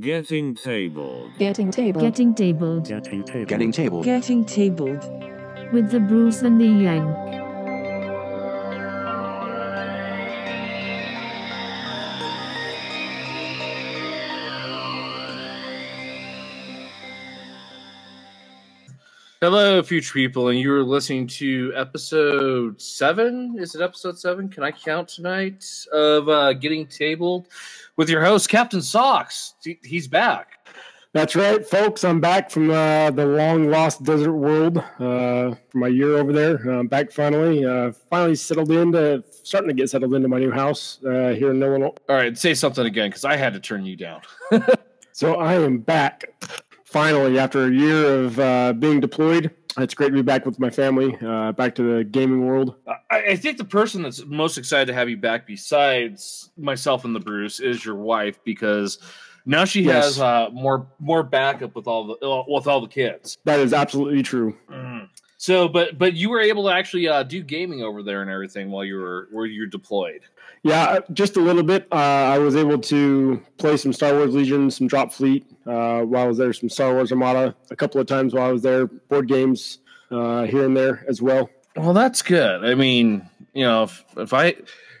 Getting tabled. Getting tabled. Getting tabled Getting table. Getting tabled. Getting tabled. with the Bruce and the Yang. Hello, future people, and you are listening to episode seven. Is it episode seven? Can I count tonight of uh, Getting Tabled with your host, Captain Socks? He's back. That's right, folks. I'm back from uh, the long lost desert world uh, for my year over there. I'm back finally. Uh, finally settled into, starting to get settled into my new house uh, here in Illinois. All right, say something again because I had to turn you down. So I am back finally after a year of uh, being deployed. It's great to be back with my family, uh, back to the gaming world. I, I think the person that's most excited to have you back, besides myself and the Bruce, is your wife because now she Yes. has uh, more more backup with all the uh, with all the kids. That is absolutely true. Mm. So, but but you were able to actually uh, do gaming over there and everything while you were where you're deployed. Yeah, just a little bit. Uh, I was able to play some Star Wars Legion, some Drop Fleet uh, while I was there, some Star Wars Armada a couple of times while I was there, board games uh, here and there as well. Well, that's good. I mean, you know, if, if I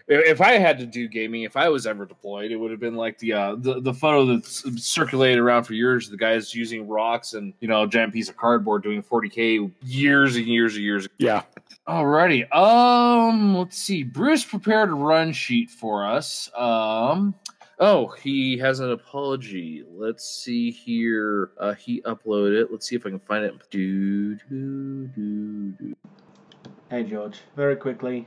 if I had to do gaming, if I was ever deployed, it would have been like the uh, the the photo that's circulated around for years. The guys using rocks and you know a giant piece of cardboard doing 40k years and years and years. Yeah. Alrighty. Um, let's see. Bruce prepared a run sheet for us. Um. Oh, he has an apology. Let's see here. Uh, he uploaded it. Let's see if I can find it. Do, do, do, do. Hey George, very quickly,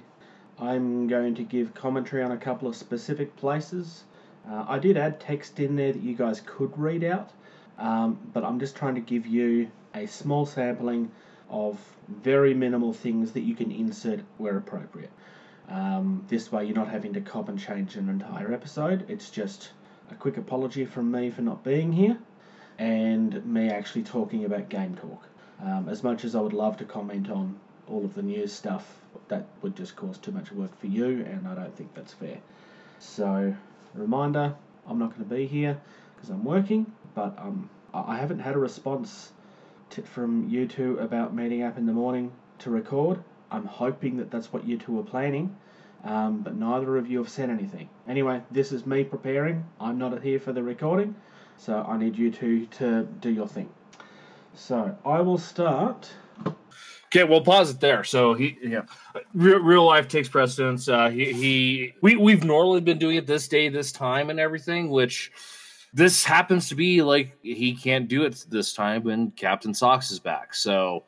I'm going to give commentary on a couple of specific places. Uh, I did add text in there that you guys could read out, um, but I'm just trying to give you a small sampling of very minimal things that you can insert where appropriate. Um, this way, you're not having to cop and change an entire episode. It's just a quick apology from me for not being here and me actually talking about Game Talk. Um, as much as I would love to comment on all of the news stuff, that would just cause too much work for you, and I don't think that's fair. So, reminder I'm not going to be here because I'm working, but um, I haven't had a response from you two about meeting up in the morning to record. I'm hoping that that's what you two are planning, um, but neither of you have said anything. Anyway, this is me preparing. I'm not here for the recording, so I need you two to do your thing. So, I will start. Okay, we'll pause it there. So he, yeah, real, real life takes precedence. Uh, he, he, we, we've normally been doing it this day, this time, and everything. Which this happens to be like he can't do it this time when Captain Socks is back. So,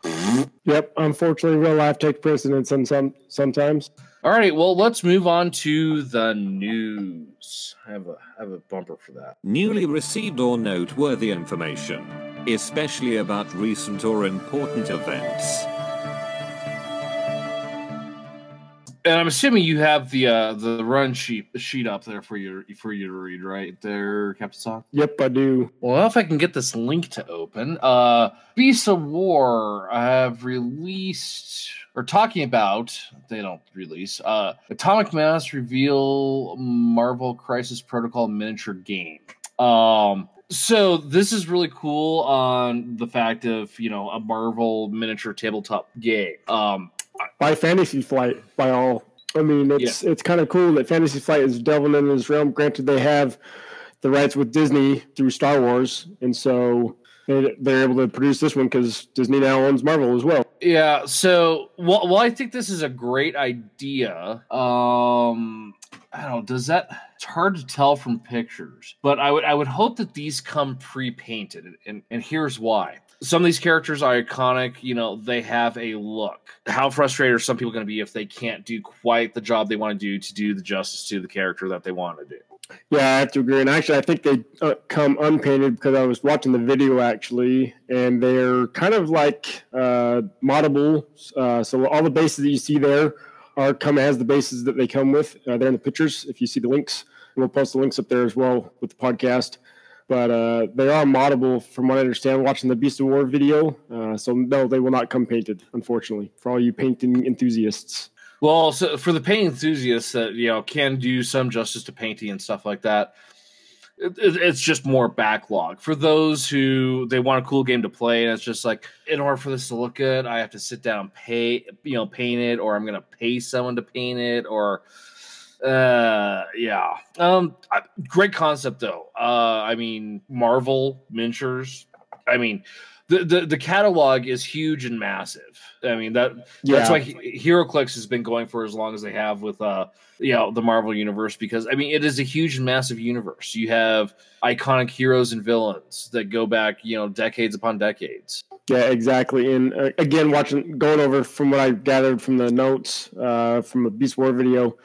Yep. Unfortunately, real life takes precedence on some sometimes. all right, well, let's move on to the news. I have a, I have a bumper for that. Newly received or noteworthy information, especially about recent or important events. And I'm assuming you have the uh, the run sheet sheet up there for you for you to read, right there, Captain Socks. Yep, I do. Well, if I can get this link to open, uh, Beasts of War have released or talking about they don't release uh, Atomic Mass reveal Marvel Crisis Protocol miniature game. Um, so this is really cool on the fact of you know a Marvel miniature tabletop game. Um, By Fantasy Flight, by all. I mean, it's it's kind of cool that Fantasy Flight is delving in this realm. Granted, they have the rights with Disney through Star Wars, and so they, they're able to produce this one because Disney now owns Marvel as well. Yeah, so well, well, I think this is a great idea. Um, I don't know. Does that? It's hard to tell from pictures, but I would I would hope that these come pre-painted, and and here's why. Some of these characters are iconic. You know, they have a look. How frustrated are some people going to be if they can't do quite the job they want to do to do the justice to the character that they want to do? Yeah, I have to agree. And actually, I think they uh, come unpainted because I was watching the video actually, and they're kind of like uh, moddable. Uh, so all the bases that you see there are come as the bases that they come with. Uh, they're in the pictures. If you see the links, we'll post the links up there as well with the podcast. But uh, they are moddable, from what I understand, watching the Beast of War video. Uh, so no, they will not come painted, unfortunately, for all you painting enthusiasts. Well, so for the paint enthusiasts that you know can do some justice to painting and stuff like that, it, it- it's just more backlog for those who they want a cool game to play, and it's just like in order for this to look good, I have to sit down, and pay, you know, paint it, or I'm gonna pay someone to paint it, or uh yeah um great concept though uh i mean marvel miniatures i mean the, the the catalog is huge and massive i mean that that's why He- HeroClix has been going for as long as they have with uh you know the Marvel universe because I mean it is a huge and massive universe. You have iconic heroes and villains that go back you know decades upon decades. Yeah, exactly. And uh, again, watching, going over from what I gathered from the notes uh, from a Beast War video,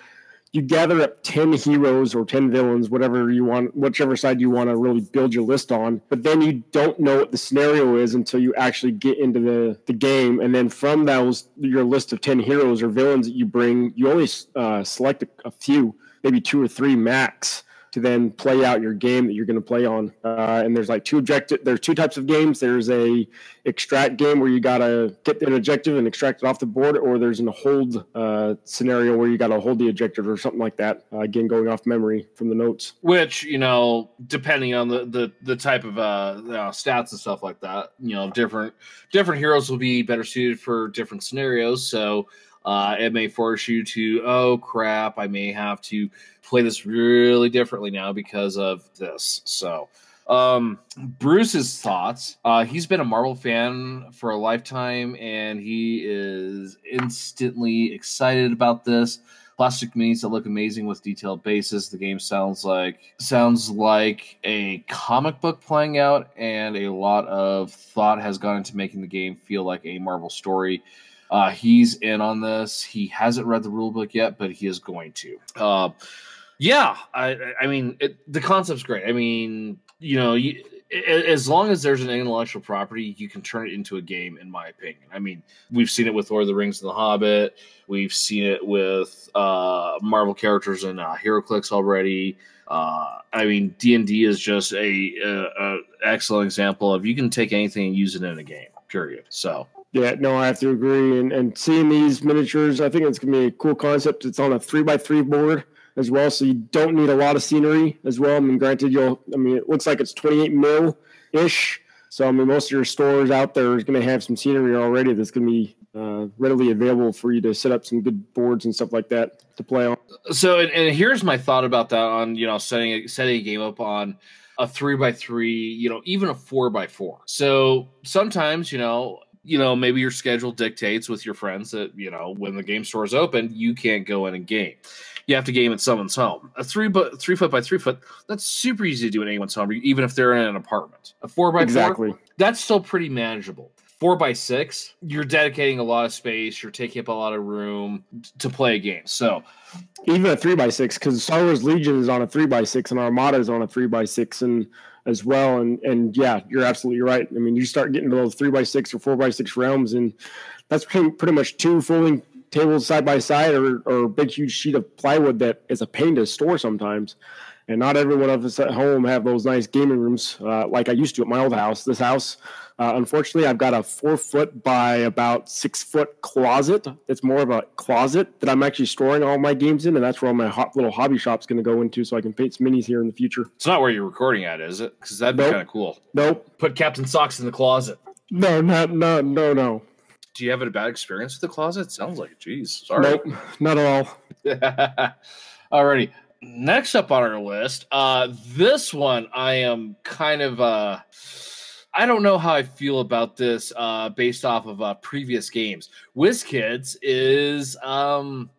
you gather up 10 heroes or 10 villains, whatever you want, whichever side you want to really build your list on. But then you don't know what the scenario is until you actually get into the, the game. And then from those, your list of 10 heroes or villains that you bring, you only uh, select a, a few, maybe two or three max to then play out your game that you're going to play on. Uh, and there's like two objective. There's two types of games. There's a extract game where you got to get an objective and extract it off the board, or there's a hold uh, scenario where you got to hold the objective or something like that. Uh, again, going off memory from the notes. Which you know, depending on the the, the type of uh, you know, stats and stuff like that, you know, different different heroes will be better suited for different scenarios. So. Uh, it may force you to, oh crap, I may have to play this really differently now because of this. So, um, Bruce's thoughts. Uh, he's been a Marvel fan for a lifetime, and he is instantly excited about this. Plastic minis that look amazing with detailed bases. The game sounds like sounds like a comic book playing out, and a lot of thought has gone into making the game feel like a Marvel story. Uh, he's in on this. He hasn't read the rule book yet, but he is going to. Uh, yeah, I, I- mean, it, the concept's great. I mean, you know, you, as long as there's an intellectual property, you can turn it into a game. In my opinion, I mean, we've seen it with Lord of the Rings and the Hobbit. We've seen it with uh, Marvel characters and uh, HeroClix already. Uh, I mean, D and D is just a, a, a excellent example of you can take anything and use it in a game. Period. So Yeah, no, I have to agree. And and seeing these miniatures, I think it's gonna be a cool concept. It's on a three by three board as well, so you don't need a lot of scenery as well. I mean, granted, you'll. I mean, it looks like it's twenty eight mil ish. So I mean, most of your stores out there is going to have some scenery already that's going to be uh, readily available for you to set up some good boards and stuff like that to play on. so and, and here's my thought about that on you know setting setting a game up on a three by three you know even a four by four so sometimes you know you know maybe your schedule dictates with your friends that you know when the game store is open you can't go in and game you have to game at someone's home a three but three foot by three foot that's super easy to do in anyone's home even if they're in an apartment a four by four exactly. that's still pretty manageable. Four by six, you're dedicating a lot of space, you're taking up a lot of room to play a game. So even a three by six because Star Wars Legion is on a three by six and Armada is on a three by six and as well. And and yeah, you're absolutely right. I mean, you start getting to those three by six or four by six realms, and that's pretty, much two folding tables side by side or or a big huge sheet of plywood that is a pain to store sometimes. And not every one of us at home have those nice gaming rooms uh, like I used to at my old house. This house, uh, unfortunately, I've got a four foot by about six foot closet. It's more of a closet that I'm actually storing all my games in, and that's where all my hot little hobby shop's going to go into, so I can paint some minis here in the future. it's not where you're recording at, is it? Because that'd be Nope. kind of cool. Nope, Put Captain Socks in the closet. no, not no, no, no, Do you have a bad experience with the closet? Sounds like it. Jeez. Sorry. nope, not at all. Alrighty. Next up on our list, uh, this one I am kind of uh I don't know how I feel about this uh based off of uh previous games. WizKids is um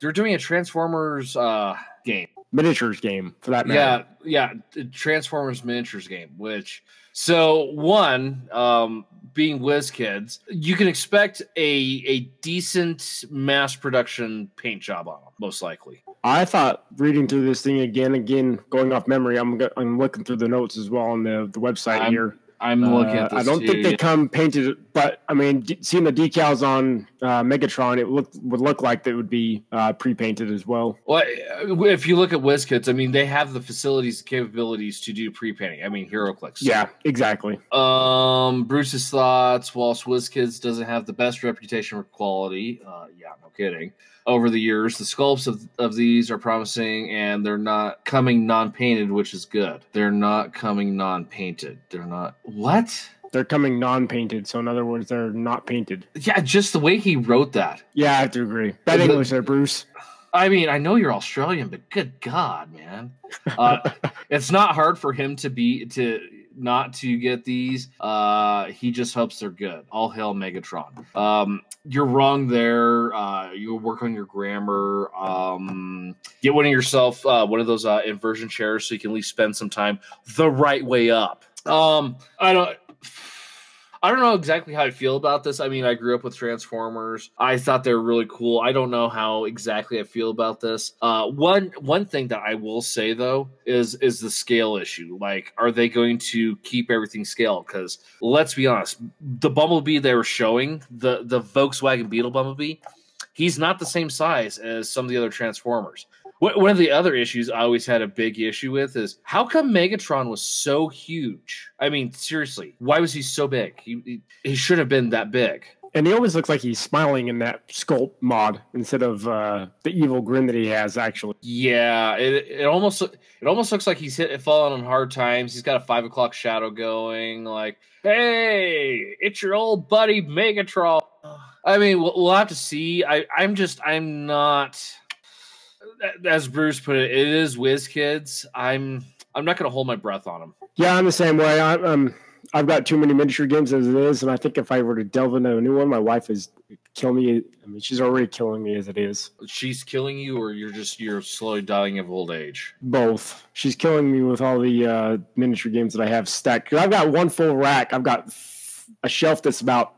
they're doing a Transformers uh game. Miniatures game for that matter. Yeah, yeah, Transformers miniatures game. Which so one, um, being WizKids, you can expect a a decent mass production paint job on them, most likely. I thought reading through this thing again, again, going off memory. I'm I'm looking through the notes as well on the the website I'm here. I'm looking Uh, at this. I don't think too. they come painted but I mean, d- seeing the decals on uh, Megatron, it look would look like they would be uh, pre-painted as well. Well, if you look at WizKids, I mean, they have the facilities, capabilities to do pre-painting. I mean, HeroClix. Yeah, exactly. Um, Bruce's thoughts. Whilst WizKids doesn't have the best reputation for quality, uh, yeah, no kidding. Over the years, the sculpts of, of these are promising, and they're not coming non-painted, which is good. They're not coming non-painted. They're not what? They're coming non-painted, so in other words, they're not painted. Yeah, just the way he wrote that. Yeah, I have to agree. Bad The- English there, Bruce. I mean, I know you're Australian, but good God, man, uh, it's not hard for him to be to not to get these. Uh, he just hopes they're good. All hail Megatron. Um, you're wrong there. Uh, you work on your grammar. Um, get one of yourself uh, one of those uh, inversion chairs so you can at least spend some time the right way up. Um, I don't. I don't know exactly how I feel about this. I mean, I grew up with Transformers. I thought they were really cool. I don't know how exactly I feel about this. Uh, one one thing that I will say though is is the scale issue. Like, are they going to keep everything scaled? Because let's be honest, the Bumblebee they were showing, the the Volkswagen Beetle Bumblebee, he's not the same size as some of the other Transformers. One of the other issues I always had a big issue with is how come Megatron was so huge? I mean, seriously, why was he so big? He he, he should have been that big. And he always looks like he's smiling in that sculpt mod instead of uh, the evil grin that he has. Actually, Yeah, it it almost it almost looks like he's hit falling on hard times. He's got a five o'clock shadow going. Like, hey, it's your old buddy Megatron. I mean, we'll, we'll have to see. I I'm just I'm not. As Bruce put it, it is WizKids. I'm I'm not going to hold my breath on them. yeah, I'm the same way. I, um, I've got too many miniature games as it is, and I think if I were to delve into a new one, my wife is kill me. I mean, she's already killing me as it is. She's killing you, or you're just you're slowly dying of old age. Both. She's killing me with all the uh, miniature games that I have stacked. 'Cause I've got one full rack. I've got f- a shelf that's about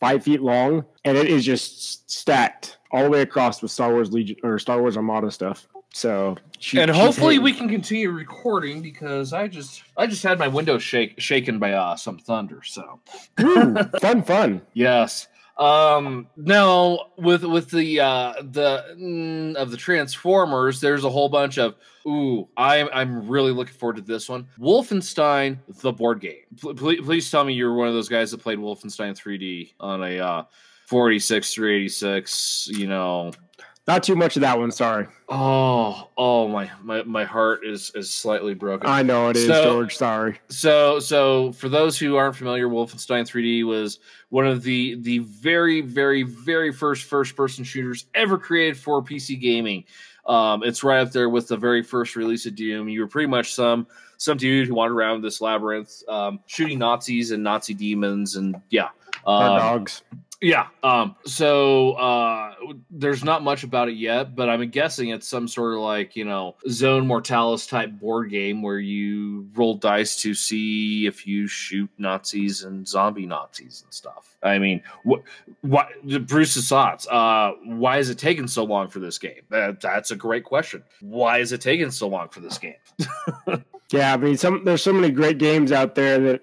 five feet long, and it is just stacked all the way across with Star Wars Legion or Star Wars Armada stuff. So, she, and hopefully we can continue recording because I just I just had my window shake shaken by uh, some thunder. So Ooh, fun, fun. yes. Um now with with the uh the mm, of the Transformers, there's a whole bunch of ooh, I'm I'm really looking forward to this one. Wolfenstein the board game. Pl- please, please tell me you're one of those guys that played Wolfenstein 3D on a uh 486 386, you know, Not too much of that one. Sorry. Oh, oh my my my heart is is slightly broken. I know it is, So- George. Sorry. So so for those who aren't familiar, Wolfenstein 3D was one of the the very very very first first person shooters ever created for PC gaming. Um, it's right up there with the very first release of Doom. You were pretty much some some dude who wandered around this labyrinth, um, shooting Nazis and Nazi demons, and yeah, um, dogs. Yeah. Um. So uh, there's not much about it yet, but I'm guessing it's some sort of like you know Zone Mortalis type board game where you roll dice to see if you shoot Nazis and zombie Nazis and stuff. I mean, what? What? Bruce's thoughts. Uh, why is it taking so long for this game? That, that's a great question. Why is it taking so long for this game? Yeah, I mean, some there's so many great games out there that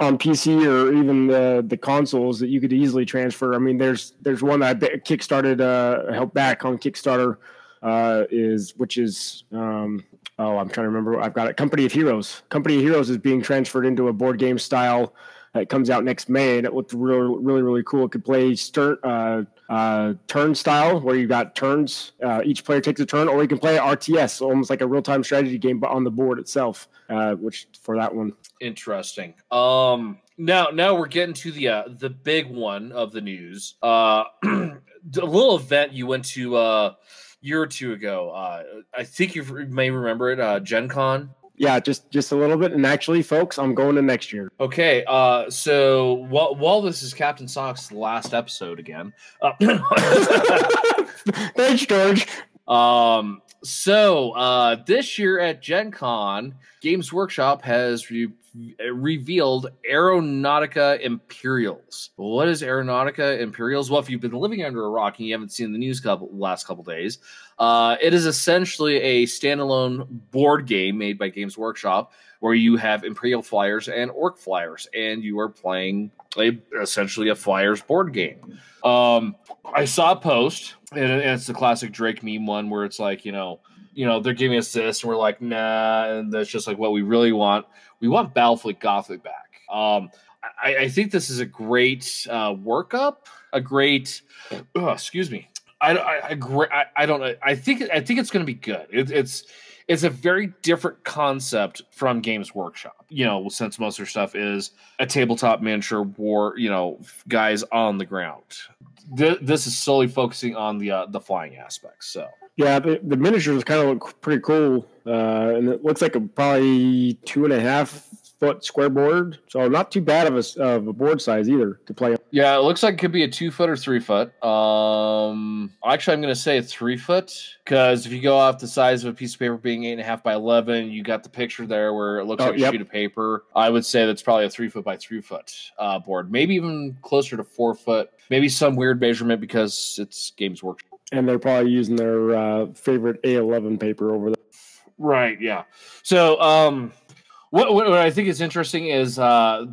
on PC or even the the consoles that you could easily transfer. I mean, there's there's one that I kickstarted uh helped back on Kickstarter uh is which is um oh I'm trying to remember I've got it Company of Heroes. Company of Heroes is being transferred into a board game style. It comes out next May, and it looked really, really, really cool. It could play stern, uh, uh, turn style, where you got turns. Uh, each player takes a turn, or you can play RTS, almost like a real time strategy game, but on the board itself. Uh, which for that one, Interesting. Um now now we're getting to the uh, the big one of the news. Uh the little event you went to uh year or two ago. Uh I think you may remember it, uh Gen Con. Yeah, just just a little bit. And actually, folks, I'm going to next year. Okay, uh so while while this is Captain Sock's last episode again, uh, Thanks, George. Um, so uh, this year at Gen Con, Games Workshop has re- revealed Aeronautica Imperialis. What is Aeronautica Imperialis? Well, if you've been living under a rock and you haven't seen the news couple last couple days, uh, it is essentially a standalone board game made by Games Workshop where you have Imperial flyers and Orc flyers, and you are playing a essentially a flyers board game. Um, I saw a post, and it's the classic Drake meme one where it's like, you know, you know, they're giving us this, and we're like, nah, and that's just like what we really want. We want Battlefleet Gothic back. Um, I, I think this is a great uh, workup, a great, oh, excuse me. I, I, I, I don't know. I think I think it's going to be good. It, it's it's a very different concept from Games Workshop. You know, since most of their stuff is a tabletop miniature war, you know, guys on the ground. Th- this is solely focusing on the uh, the flying aspects. So yeah, the, the miniatures kind of look pretty cool, uh, and it looks like a probably two and a half foot square board, so not too bad of a, of a board size either to play. Yeah, it looks like it could be a two foot or three foot. Um, actually, I'm going to say three foot because if you go off the size of a piece of paper being eight and a half by eleven, you got the picture there where it looks Oh, like yep. a sheet of paper. I would say that's probably a three foot by three foot uh, board, maybe even closer to four foot. Maybe some weird measurement because it's Games Workshop. And they're probably using their uh, favorite A11 paper over there. Right. Yeah. So, um, what, what, I think is interesting is uh,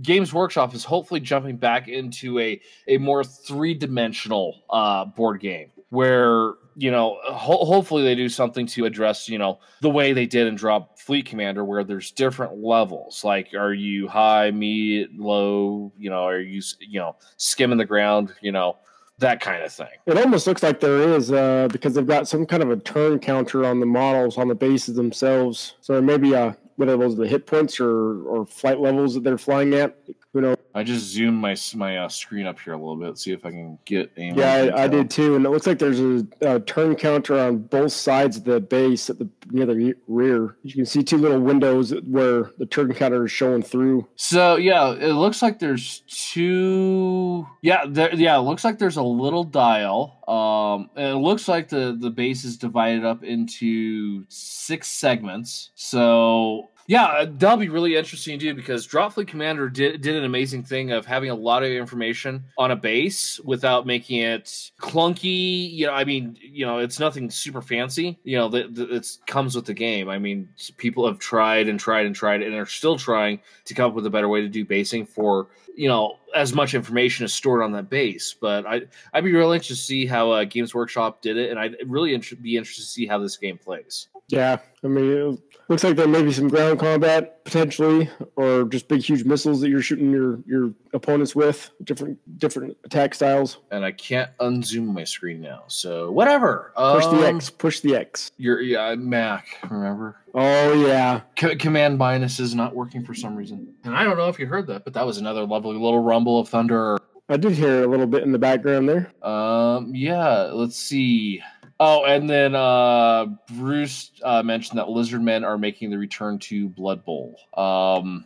Games Workshop is hopefully jumping back into a a more three dimensional uh, board game where you know ho- hopefully they do something to address you know the way they did in Drop Fleet Commander where there's different levels like are you high, mid, low, you know, are you you know skimming the ground, you know that kind of thing. It almost looks like there is uh, because they've got some kind of a turn counter on the models on the bases themselves. So maybe uh, whether those are the hit points or or flight levels that they're flying at. Who knows? I just zoomed my my uh, screen up here a little bit, see if I can get a Yeah, I, I did too, and it looks like there's a, a turn counter on both sides of the base at the near the rear. You can see two little windows where the turn counter is showing through. So yeah, it looks like there's two. Yeah, there. Yeah, it looks like there's a little dial. Um, it looks like the the base is divided up into six segments. So yeah, that'll be really interesting to do because Dropfleet Commander did did an amazing thing of having a lot of information on a base without making it clunky. You know, I mean, you know, it's nothing super fancy. You know, that it comes with the game. I mean, people have tried and tried and tried and are still trying to come up with a better way to do basing for you know as much information is stored on that base. But I I'd be really interested to see how uh, Games Workshop did it, and I'd really inter- be interested to see how this game plays. Yeah, I mean, it looks like there may be some ground combat potentially, or just big, huge missiles that you're shooting your your opponents with, different different attack styles. And I can't unzoom my screen now, so whatever. Push the Um, X, push the X. Your yeah, Mac. Remember, Oh yeah, C- command minus is not working for some reason, and I don't know if you heard that, but that was another lovely little rumble of thunder. I did hear a little bit in the background there. Um, yeah, let's see. Oh, and then uh, Bruce uh, mentioned that Lizard Men are making the return to Blood Bowl. Um,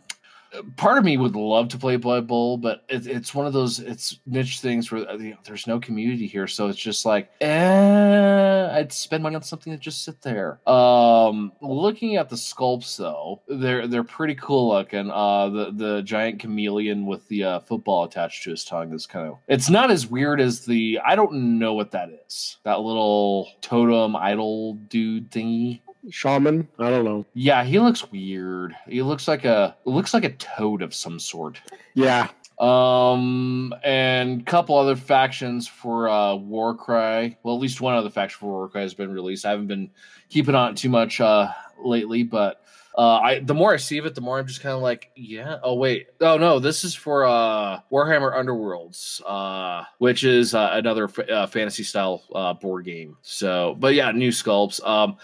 part of me would love to play Blood Bowl, but it, it's one of those it's niche things where uh, you know, there's no community here, so it's just like, eh, I'd spend money on something that just sit there. Um, looking at the sculpts though, they're they're pretty cool looking. Uh, the the giant chameleon with the uh, football attached to his tongue is kind of it's not as weird as the I don't know what that is. That little totem idol dude thingy. Shaman, I don't know. Yeah, he looks weird. He looks like a looks like a toad of some sort. Yeah, Um, and a couple other factions for uh Warcry. Well, at least one other faction for Warcry has been released. I haven't been keeping on it too much uh lately, but uh I the more I see of it, the more I'm just kind of like, yeah. Oh wait, oh no, this is for uh Warhammer Underworlds, uh, which is uh, another f- uh, fantasy style uh board game. So, but yeah, new sculpts. Um,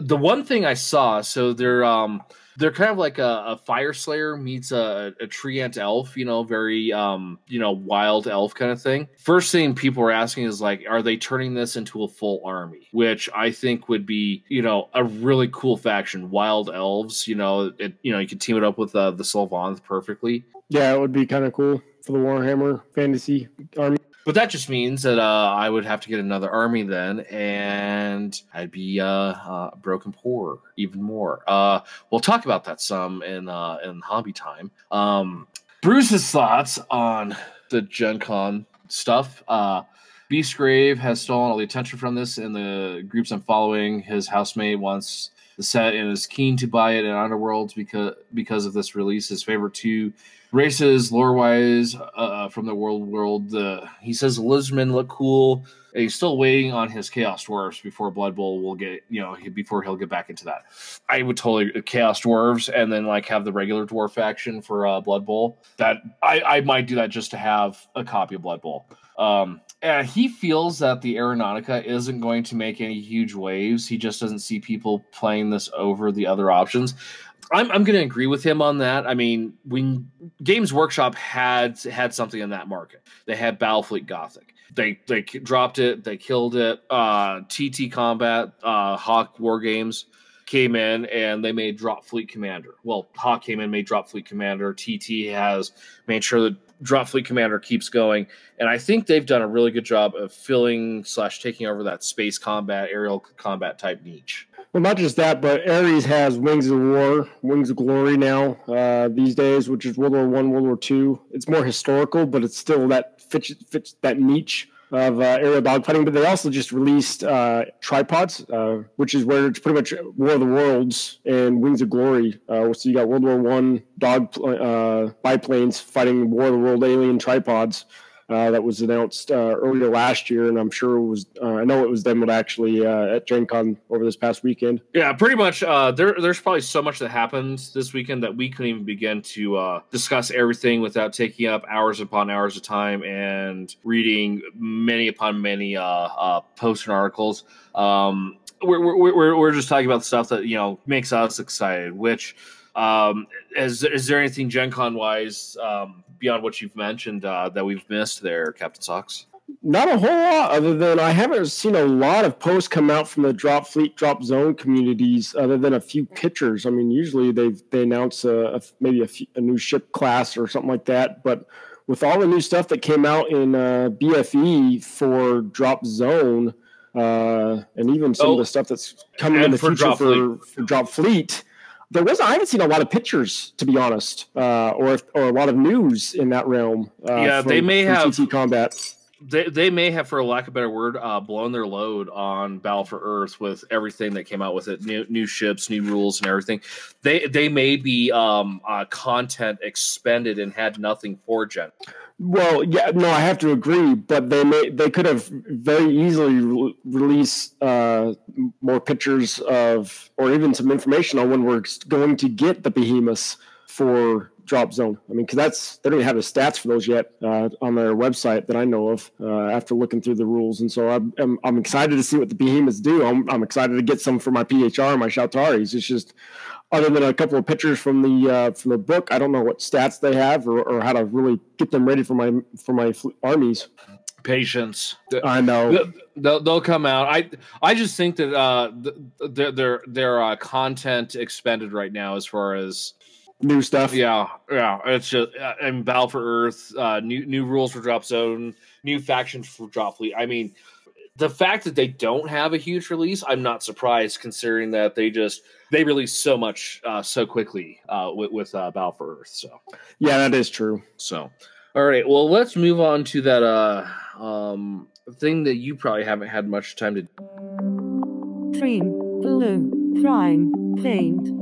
the one thing I saw, so they're um they're kind of like a, a fire slayer meets a, a treant elf you know very um you know wild elf kind of thing. First thing people are asking is like are they turning this into a full army? Which i think would be you know a really cool faction. Wild elves you know it you know you could team it up with uh, the Sylvaneth perfectly. Yeah, it would be kind of cool for the Warhammer fantasy army. But that just means that uh, I would have to get another army then, and I'd be uh, uh, broken poor even more. Uh, we'll talk about that some in uh, in hobby time. Um, Bruce's thoughts on the Gen Con stuff. Uh, Beastgrave has stolen all the attention from this in the groups I'm following. His housemate wants the set and is keen to buy it in Underworlds because because of this release. His favorite two races, lore wise, uh, from the world world. Uh, he says Lizmen look cool. He's still waiting on his Chaos Dwarves before Blood Bowl will get, you know, before he'll get back into that. I would totally uh, Chaos Dwarves and then like have the regular Dwarf faction for uh, Blood Bowl. That I, I might do that just to have a copy of Blood Bowl. Um, and he feels that the Aeronautica isn't going to make any huge waves. He just doesn't see people playing this over the other options. I'm, I'm going to agree with him on that. I mean, when Games Workshop had had something in that market, they had Battlefleet Gothic. They they dropped it, they killed it. Uh, TT Combat, uh, Hawk War Games came in and they made Drop Fleet Commander. Well, Hawk came in, made Drop Fleet Commander. TT has made sure that Drop Fleet Commander keeps going, and I think they've done a really good job of filling slash taking over that space combat, aerial combat type niche. Well, not just that, but Ares has Wings of War, Wings of Glory now uh, these days, which is World War One, World War Two. It's more historical, but it's still that fits, fits that niche of uh, aerial dogfighting. But they also just released uh, tripods, uh, which is where it's pretty much War of the Worlds and Wings of Glory. Uh, so you got World War One dog uh, biplanes fighting War of the World alien tripods. Uh, that was announced uh, earlier last year, and I'm sure it was. Uh, I know it was demoed actually uh, at Gen Con over this past weekend. Yeah, pretty much. Uh, there, there's probably so much that happened this weekend that we couldn't even begin to discuss everything without taking up hours upon hours of time and reading many upon many posts and articles. Um, we're, we're, we're just talking about stuff that you know makes us excited. Which um, is is there anything Gen Con wise? Um, beyond what you've mentioned uh, that we've missed there, Captain Socks? Not a whole lot, other than I haven't seen a lot of posts come out from the drop fleet, drop zone communities, other than a few pictures. I mean, usually they they announce a, a maybe a, few, a, new ship class or something like that, but with all the new stuff that came out in uh, BFE for drop zone, uh, and even some oh, of the stuff that's coming in the future drop for, for drop fleet there was I haven't seen a lot of pictures to be honest, uh, or or a lot of news in that realm. Uh, yeah, from, they may have TT combat. They, they may have, for lack of a better word, uh, blown their load on Battle for Earth with everything that came out with it, new, new ships, new rules, and everything. They they may be um, uh, content expended and had nothing for Gen. Well, yeah, no, I have to agree, but they may they could have very easily re- released uh, more pictures of, or even some information on when we're going to get the behemoths for drop zone. I mean, because that's they don't even have the stats for those yet uh, on their website that I know of. Uh, after looking through the rules, and so I'm, I'm, I'm excited to see what the behemoths do. I'm, I'm excited to get some for my PHR and my Shaltaris. It's just other than a couple of pictures from the uh, from the book, I don't know what stats they have or, or how to really get them ready for my for my armies. Patience. I know they'll, they'll come out. I I just think that uh, their their their uh, content expended right now as far as new stuff. Yeah, yeah. It's just uh, and Battle for Earth, uh, new new rules for Drop Zone, new factions for Drop Fleet. I mean, the fact that they don't have a huge release, I'm not surprised considering that they just they release so much uh, so quickly uh, with, with uh, Battle for Earth. So yeah, that is true. So all right, well let's move on to that uh um thing that you probably haven't had much time to. Dream, blue, prime, paint.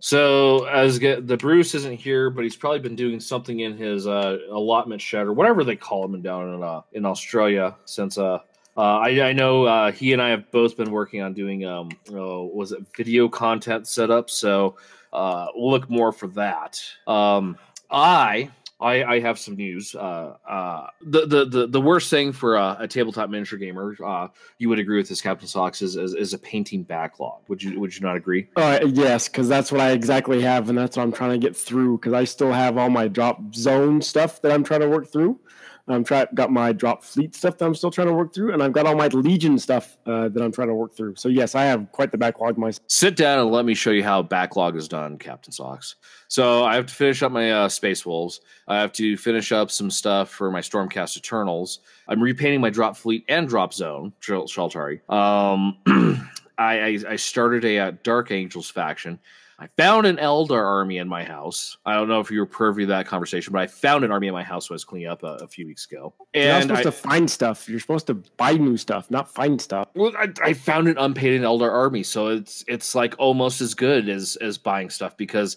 So as get, the Bruce isn't here, but he's probably been doing something in his uh, allotment shed or whatever they call him down in uh, in Australia since uh, uh, I, I, know uh, he and I have both been working on doing um, uh, was it video content setup, so uh, we'll look more for that. Um, I I, I have some news. Uh, uh, the, the the the worst thing for a, a tabletop miniature gamer, uh, you would agree with this, Captain Socks, is, is, is a painting backlog. Would you would you not agree? Uh, yes, because that's what I exactly have, and that's what I'm trying to get through. Because I still have all my drop zone stuff that I'm trying to work through. I'm try got my drop fleet stuff that I'm still trying to work through, and I've got all my Legion stuff uh, that I'm trying to work through. So yes, I have quite the backlog myself. Sit down and let me show you how backlog is done, Captain Socks. So I have to finish up my uh, Space Wolves. I have to finish up some stuff for my Stormcast Eternals. I'm repainting my drop fleet and drop zone, Shaltari. Um, I, I, I started a uh, Dark Angels faction. I found an Eldar army in my house. I don't know if you were privy to that conversation, but I found an army in my house when I was cleaning up a, a few weeks ago. You're not supposed I, to find stuff. You're supposed to buy new stuff, not find stuff. well, I, I found an unpaid Eldar army, so it's it's like almost as good as as buying stuff because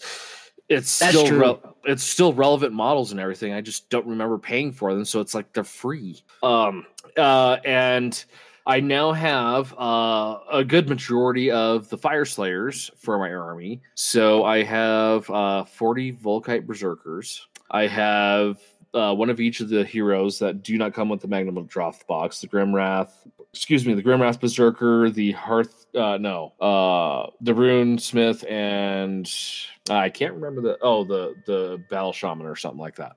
it's That's still re- it's still relevant models and everything. I just don't remember paying for them, so it's like they're free. Um, uh, and I now have uh, a good majority of the Fyreslayers for my army. So I have uh, 40 Vulkite Berserkers. I have uh, one of each of the heroes that do not come with the Magmadroth box the Grimwrath, excuse me, the Grimwrath Berserker, the Hearth, uh, no, uh, the Rune Smith, and I can't remember the, oh, the, the Battle Shaman or something like that.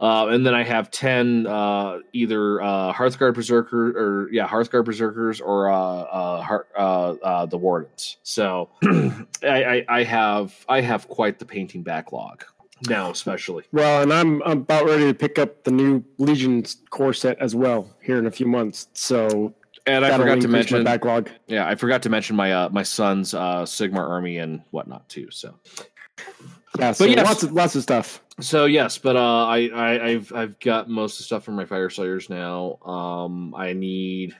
Uh, and then I have 10 uh, either uh, Hearthguard Berserker or, yeah, Hearthguard Berserkers or uh, uh, Heart, uh, uh, the Wardens. So I, I, I have I have quite the painting backlog now, especially. Well, and I'm, I'm about ready to pick up the new Legion core set as well here in a few months. So And I forgot to mention, backlog. yeah, I forgot to mention my uh, my son's uh, Sigmar army and whatnot too. So Yeah, so yes. lots of lots of stuff. So yes, but uh, I, I I've I've got most of the stuff from my Fyreslayers now. Um, I need.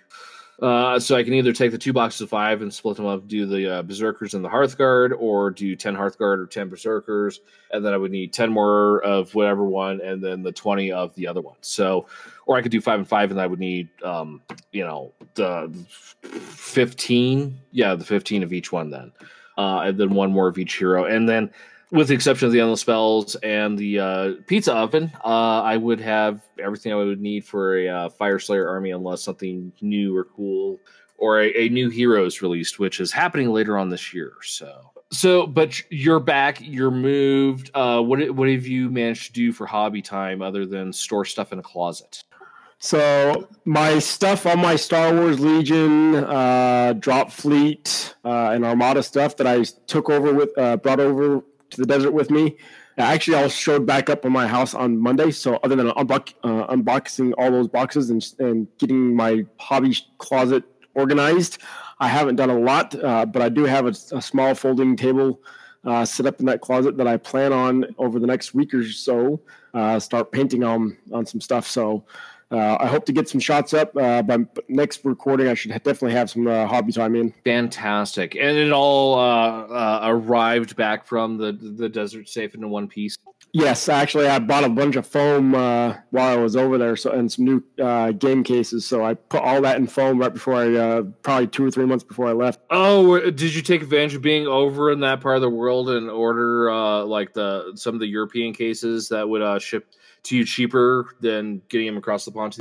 Uh, so I can either take the two boxes of five and split them up, do the uh, berserkers and the hearthguard, or do ten hearthguard or ten berserkers, and then I would need ten more of whatever one, and then the twenty of the other one. So, or I could do five and five, and I would need, um, you know, the fifteen, yeah, the fifteen of each one then, uh, and then one more of each hero, and then with the exception of the endless spells and the uh, pizza oven, uh, I would have everything I would need for a uh, Fyreslayer army, unless something new or cool or a, a new hero is released, which is happening later on this year. So, so, but you're back, you're moved. Uh, what what have you managed to do for hobby time other than store stuff in a closet? So my stuff on my Star Wars Legion, uh, Drop Fleet, uh, and Armada stuff that I took over with, uh, brought over to the desert with me. Actually, I showed back up on my house on Monday. So other than unbox, uh, unboxing all those boxes and, and getting my hobby closet organized, I haven't done a lot. Uh, but I do have a, a small folding table uh, set up in that closet that I plan on over the next week or so uh, start painting on on some stuff. So. Uh, I hope to get some shots up. Uh, by next recording, I should definitely have some uh, hobby time in. Fantastic, and it all uh, uh, arrived back from the the desert safe into one piece. Yes, actually, I bought a bunch of foam uh, while I was over there, so and some new uh, game cases. So I put all that in foam right before I, uh, probably two or three months before I left. Oh, did you take advantage of being over in that part of the world and order uh, like the some of the European cases that would uh, ship to you cheaper than getting them across the pond?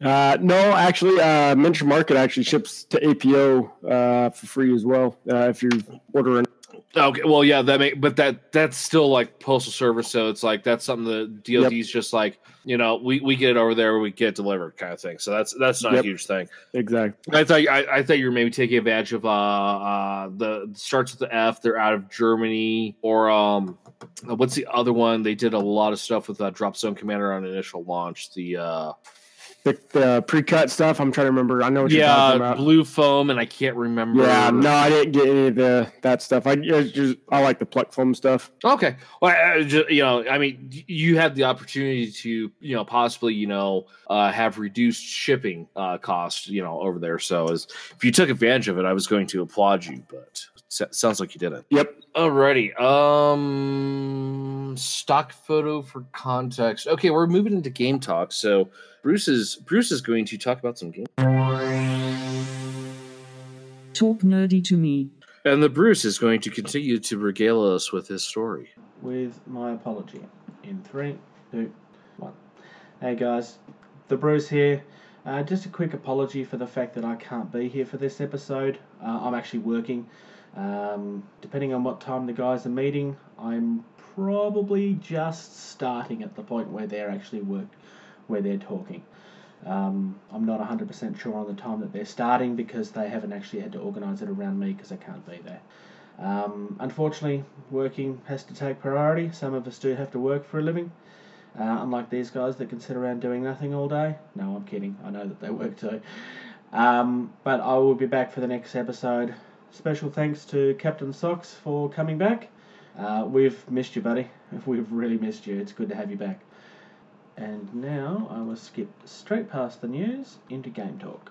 Uh, no, actually, uh, Miniature Market actually ships to APO uh, for free as well uh, if you're ordering. Okay, well, yeah, that make, but that that's still like postal service, so it's like that's something that DoD's just like you know we, we get it over there, we get delivered kind of thing. So that's that's not Yep. a huge thing. Exactly. I thought I, I thought you were maybe taking advantage of uh, uh the starts with the F. They're out of Germany or um what's the other one? They did a lot of stuff with uh, Drop Zone Commander on initial launch. The uh The, the pre-cut stuff. I'm trying to remember. I know what you're talking yeah about. blue foam, and I can't remember. Yeah, no, I didn't get any of the that stuff. I just I like the pluck foam stuff. Okay. Well, I, I ju- you know, I mean, you had the opportunity to, you know, possibly, you know, uh, have reduced shipping uh, costs, you know, over there. So, as if you took advantage of it, I was going to applaud you, but s- sounds like you did it. Yep. Alrighty. Um, stock photo for context. Okay, we're moving into game talk. So, Bruce is Bruce is going to talk about some game, Talk nerdy to me. and the Bruce is going to continue to regale us with his story. with my apology. In three, two, one. Hey guys, the Bruce here. Uh, just a quick apology for the fact that I can't be here for this episode. Uh, I'm actually working. Um, depending on what time the guys are meeting, I'm probably just starting at the point where they're actually work where they're talking. Um, I'm not 100% sure on the time that they're starting because they haven't actually had to organise it around me because I can't be there. Um, unfortunately, working has to take priority. Some of us do have to work for a living. Uh, unlike these guys that can sit around doing nothing all day. No, I'm kidding. I know that they work too. Um, but I will be back for the next episode. Special thanks to Captain Socks for coming back. Uh, we've missed you, buddy. We've really missed you. It's good to have you back. And now I will skip straight past the news into game talk.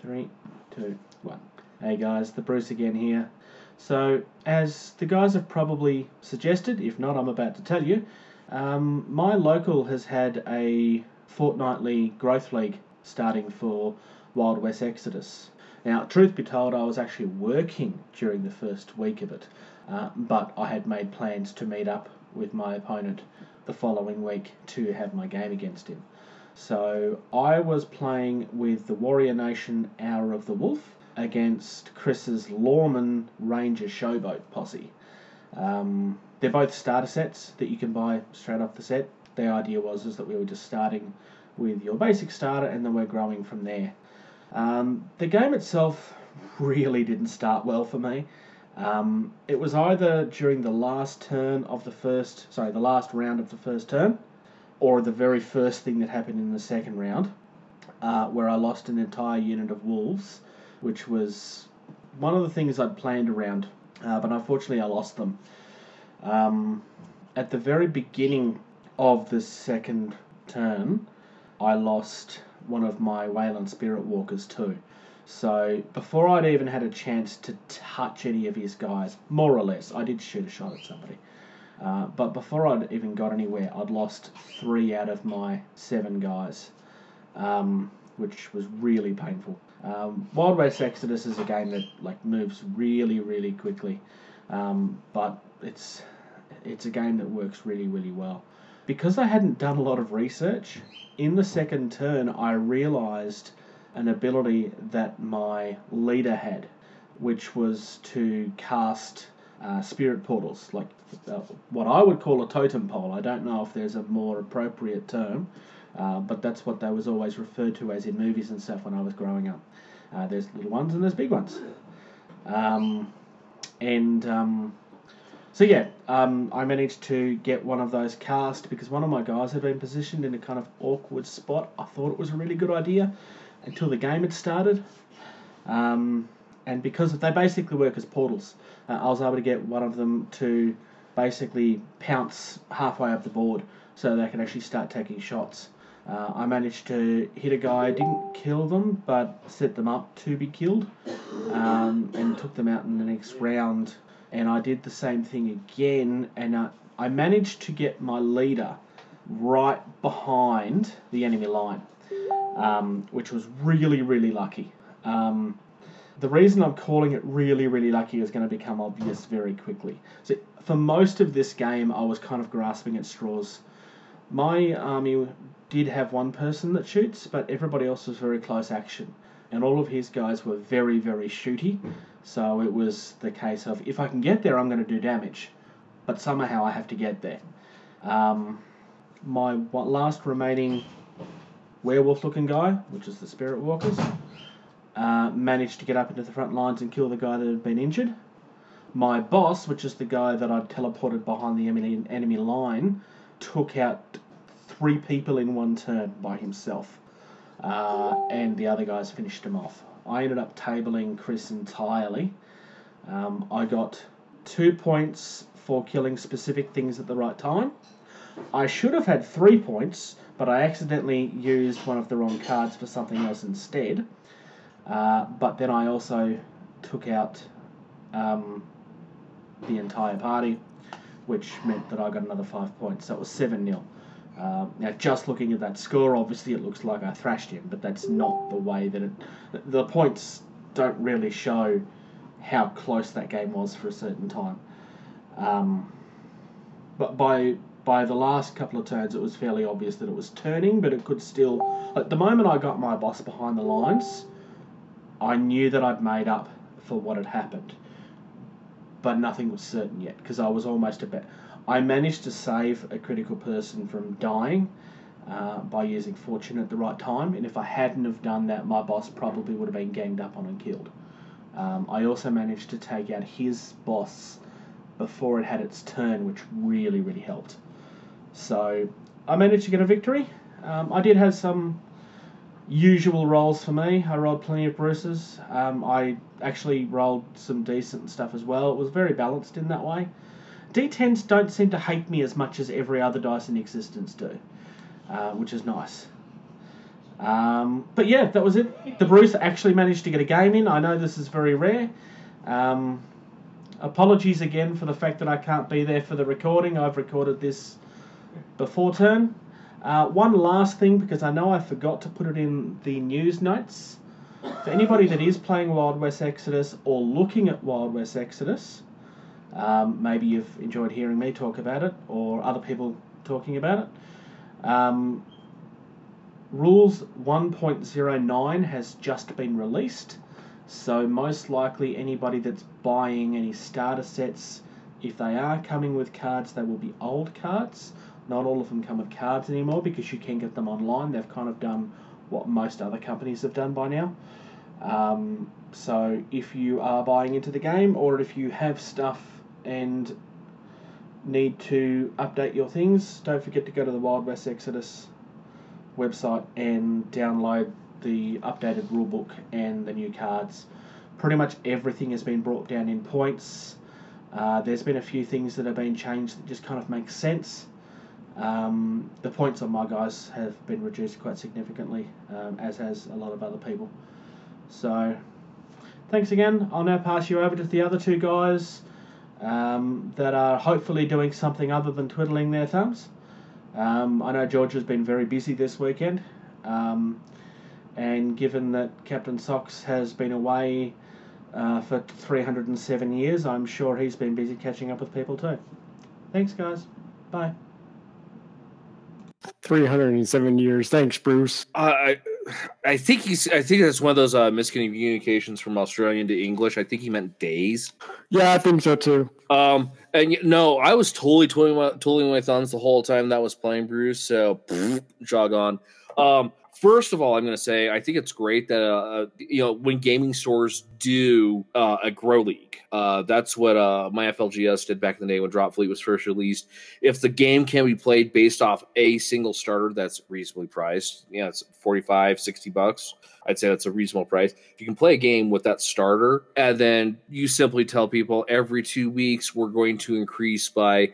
Three, two, one. Hey guys, the Bruce again here. So, as the guys have probably suggested, if not, I'm about to tell you, um, my local has had a fortnightly growth league starting for Wild West Exodus. Now, truth be told, I was actually working during the first week of it, uh, but I had made plans to meet up with my opponent the following week to have my game against him. So I was playing with the Warrior Nation Hour of the Wolf against Chris's Lawman Ranger Showboat posse. Um, they're both starter sets that you can buy straight off the set. The idea was is that we were just starting with your basic starter and then we're growing from there. Um, the game itself really didn't start well for me. Um, it was either during the last turn of the first, sorry, the last round of the first turn, or the very first thing that happened in the second round, uh, where I lost an entire unit of wolves, which was one of the things I'd planned around, uh, but unfortunately I lost them. Um, at the very beginning of the second turn, I lost one of my Wayland Spirit Walkers too. So before I'd even had a chance to touch any of his guys, more or less, I did shoot a shot at somebody. Uh, but before I'd even got anywhere, I'd lost three out of my seven guys, um, which was really painful. Um, Wild West Exodus is a game that like moves really, really quickly, um, but it's it's a game that works really, really well. Because I hadn't done a lot of research, in the second turn I realised an ability that my leader had, which was to cast uh, spirit portals, like uh, what I would call a totem pole. I don't know if there's a more appropriate term, uh, but that's what they was always referred to as in movies and stuff when I was growing up. Uh, there's little ones and there's big ones. Um, and um, so yeah, um, I managed to get one of those cast because one of my guys had been positioned in a kind of awkward spot. I thought it was a really good idea until the game had started. Um, and because they basically work as portals, uh, I was able to get one of them to basically pounce halfway up the board so they can actually start taking shots. Uh, I managed to hit a guy, didn't kill them, but set them up to be killed, um, and took them out in the next round. And I did the same thing again, and uh, I managed to get my leader right behind the enemy line, um, which was really, really lucky. Um, the reason I'm calling it really, really lucky is going to become obvious very quickly. So, for most of this game, I was kind of grasping at straws. My army did have one person that shoots, but everybody else was very close action. And all of his guys were very, very shooty. So it was the case of if I can get there, I'm going to do damage. But somehow I have to get there. Um, my last remaining werewolf looking guy, which is the Spirit Walkers, uh, managed to get up into the front lines and kill the guy that had been injured. My boss, which is the guy that I'd teleported behind the enemy, enemy line, took out three people in one turn by himself, uh, and the other guys finished him off. I ended up tabling Chris entirely. Um, I got two points for killing specific things at the right time. I should have had three points, but I accidentally used one of the wrong cards for something else instead. Uh, but then I also took out um, the entire party, which meant that I got another five points. So it was 7 0. Uh, now, just looking at that score, obviously it looks like I thrashed him, but that's not the way that it. The points don't really show how close that game was for a certain time. Um, but by by the last couple of turns, it was fairly obvious that it was turning, but it could still. At the moment, I got my boss behind the lines. I knew that I'd made up for what had happened, but nothing was certain yet because I was almost a bit. I managed to save a critical person from dying, uh, by using fortune at the right time. And if I hadn't have done that, my boss probably would have been ganged up on and killed. Um, I also managed to take out his boss before it had its turn, which really, really helped. So I managed to get a victory. Um, I did have some usual rolls for me. I rolled plenty of Bruces. Um, I actually rolled some decent stuff as well. It was very balanced in that way. D10s don't seem to hate me as much as every other dice in existence do, uh, which is nice. Um, but yeah, that was it. The Bruce actually managed to get a game in. I know this is very rare. Um, apologies again for the fact that I can't be there for the recording. I've recorded this before turn. Uh, one last thing, because I know I forgot to put it in the news notes. For anybody that is playing Wild West Exodus or looking at Wild West Exodus, um, maybe you've enjoyed hearing me talk about it or other people talking about it. Um, Rules 1.09 has just been released, so most likely anybody that's buying any starter sets, if they are coming with cards, they will be old cards. Not all of them come with cards anymore because you can get them online. They've kind of done what most other companies have done by now. Um, so if you are buying into the game or if you have stuff and need to update your things, don't forget to go to the Wild West Exodus website and download the updated rulebook and the new cards. Pretty much everything has been brought down in points. Uh, there's been a few things that have been changed that just kind of make sense. Um, the points on my guys have been reduced quite significantly, um, as has a lot of other people. So, thanks again. I'll now pass you over to the other two guys um, that are hopefully doing something other than twiddling their thumbs. Um, I know George has been very busy this weekend, um, and given that Captain Socks has been away uh, for 307 years, I'm sure he's been busy catching up with people too. Thanks, guys. Bye. 307 years. Thanks, Bruce. Uh, I, I think he's. I think that's one of those uh, miscommunications from Australian to English. I think he meant days. Yeah, I think so too. Um, and no, I was totally twiddling my, twiddling my thumbs the whole time that was playing Bruce. So jog on. Um, first of all, I'm going to say I think it's great that uh, you know when gaming stores do uh, a grow league. Uh, that's what uh, my FLGS did back in the day when Drop Fleet was first released. If the game can be played based off a single starter that's reasonably priced, yeah, it's 45, 60 bucks. I'd say that's a reasonable price. If you can play a game with that starter, and then you simply tell people every two weeks we're going to increase by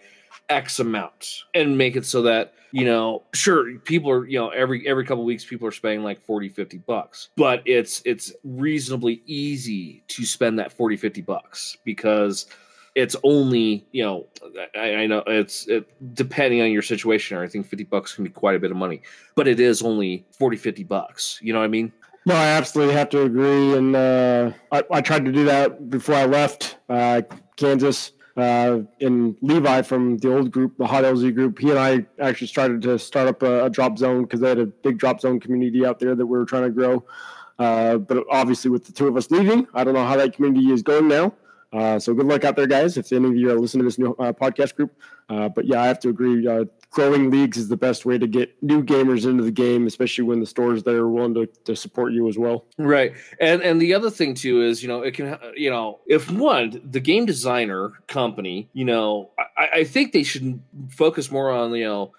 X amount and make it so that, you know, sure, people are, you know, every every couple weeks people are spending like 40, 50 bucks. But it's it's reasonably easy to spend that 40, 50 bucks because it's only, you know, I, I know it's it, depending on your situation, or I think 50 bucks can be quite a bit of money, but it is only 40, 50 bucks. You know what I mean? No, I absolutely have to agree. And uh, I, I tried to do that before I left uh, Kansas. Uh, and Levi from the old group, the Hot LZ group, he and I actually started to start up a, a drop zone because they had a big drop zone community out there that we were trying to grow. Uh, but obviously, with the two of us leaving, I don't know how that community is going now. Uh, so good luck out there, guys. If any of you are listening to this new uh, podcast group, uh, but yeah, I have to agree. Growing leagues is the best way to get new gamers into the game, especially when the stores there are willing to, to support you as well. Right. And and the other thing too is, you know, it can you know, if one, the game designer company, you know, I, I think they should focus more on, you know,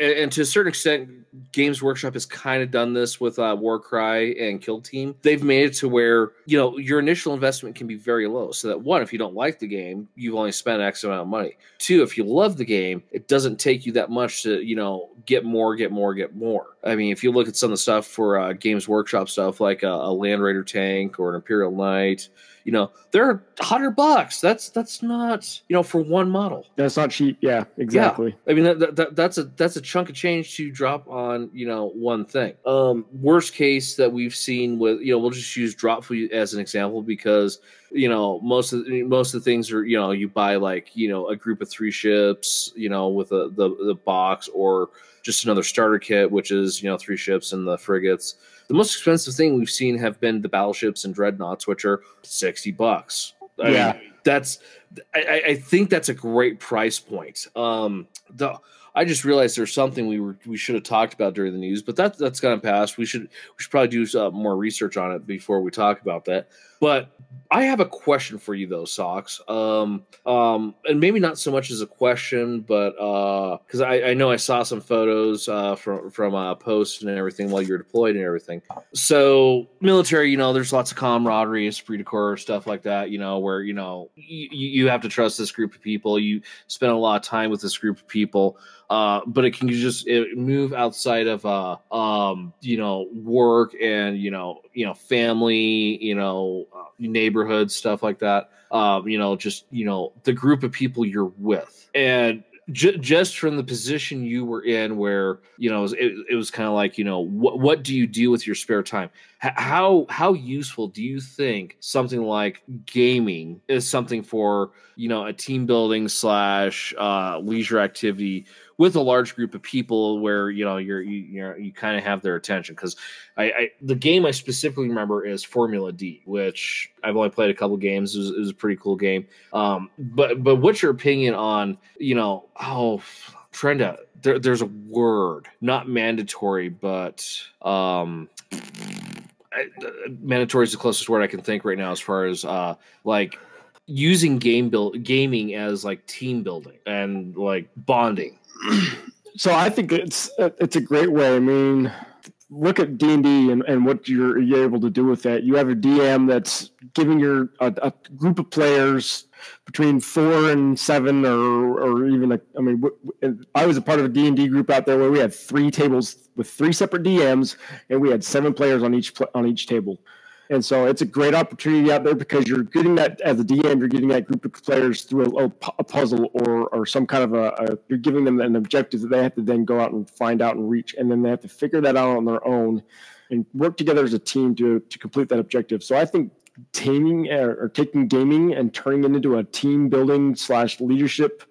and, and to a certain extent, Games Workshop has kind of done this with uh, Warcry and Kill Team. They've made it to where, you know, your initial investment can be very low. So that one, if you don't like the game, you've only spent X amount of money. Two, if you love the game, it doesn't take you that much to, you know, get more, get more, get more. I mean, if you look at some of the stuff for uh, Games Workshop stuff, like a, a Land Raider tank or an Imperial Knight, you know, they're hundred bucks. That's that's not you know for one model. That's not cheap. Yeah, exactly. Yeah. I mean, that, that, that's a that's a chunk of change to drop on you know one thing. Um, worst case that we've seen with you know we'll just use drop fleet as an example because you know most of the, most of the things are you know you buy like you know a group of three ships you know with a, the the box or just another starter kit which is you know three ships and the frigates the most expensive thing we've seen have been the battleships and dreadnoughts which are 60 bucks I Yeah. mean, that's I, I think that's a great price point. Um, the I just realized there's something we were we should have talked about during the news, but that that's gone past. We should we should probably do uh, more research on it before we talk about that. But I have a question for you though, Socks. Um, um, and maybe not so much as a question, but because uh, I, I know I saw some photos uh, from from a post and everything while you were deployed and everything. So military, you know, there's lots of camaraderie, esprit de corps, stuff like that. You know, where you know you, you have to trust this group of people. You spend a lot of time with this group of people. Uh, but it can just it move outside of uh, um, you know work and you know you know family you know uh, neighborhood stuff like that. Um, you know just you know the group of people you're with. And j- just from the position you were in where you know it was, it, was kind of like you know what what do you do with your spare time? H- how how useful do you think something like gaming is something for you know a team building slash uh, leisure activity with a large group of people where you know you're you you're, you kind of have their attention because I, I, the game I specifically remember is Formula D, which I've only played a couple games. It was, it was a pretty cool game. Um, but but what's your opinion on you know oh Trenda? There, there's a word not mandatory, but um. Mandatory is the closest word I can think right now as far as uh like using game build gaming as like team building and like bonding so I think it's it's a great way. I mean, look at D and D and what you're, you're able to do with that. You have a DM that's giving your a, a group of players between four and seven, or or even a, I mean, I was a part of a D and D group out there where we had three tables with three separate DMs, and we had seven players on each on each table. And so it's a great opportunity out there because you're getting that as a DM, you're getting that group of players through a, a puzzle or or some kind of a, a, you're giving them an objective that they have to then go out and find out and reach, and then they have to figure that out on their own and work together as a team to to complete that objective. So I think taming or, or taking gaming and turning it into a team building slash leadership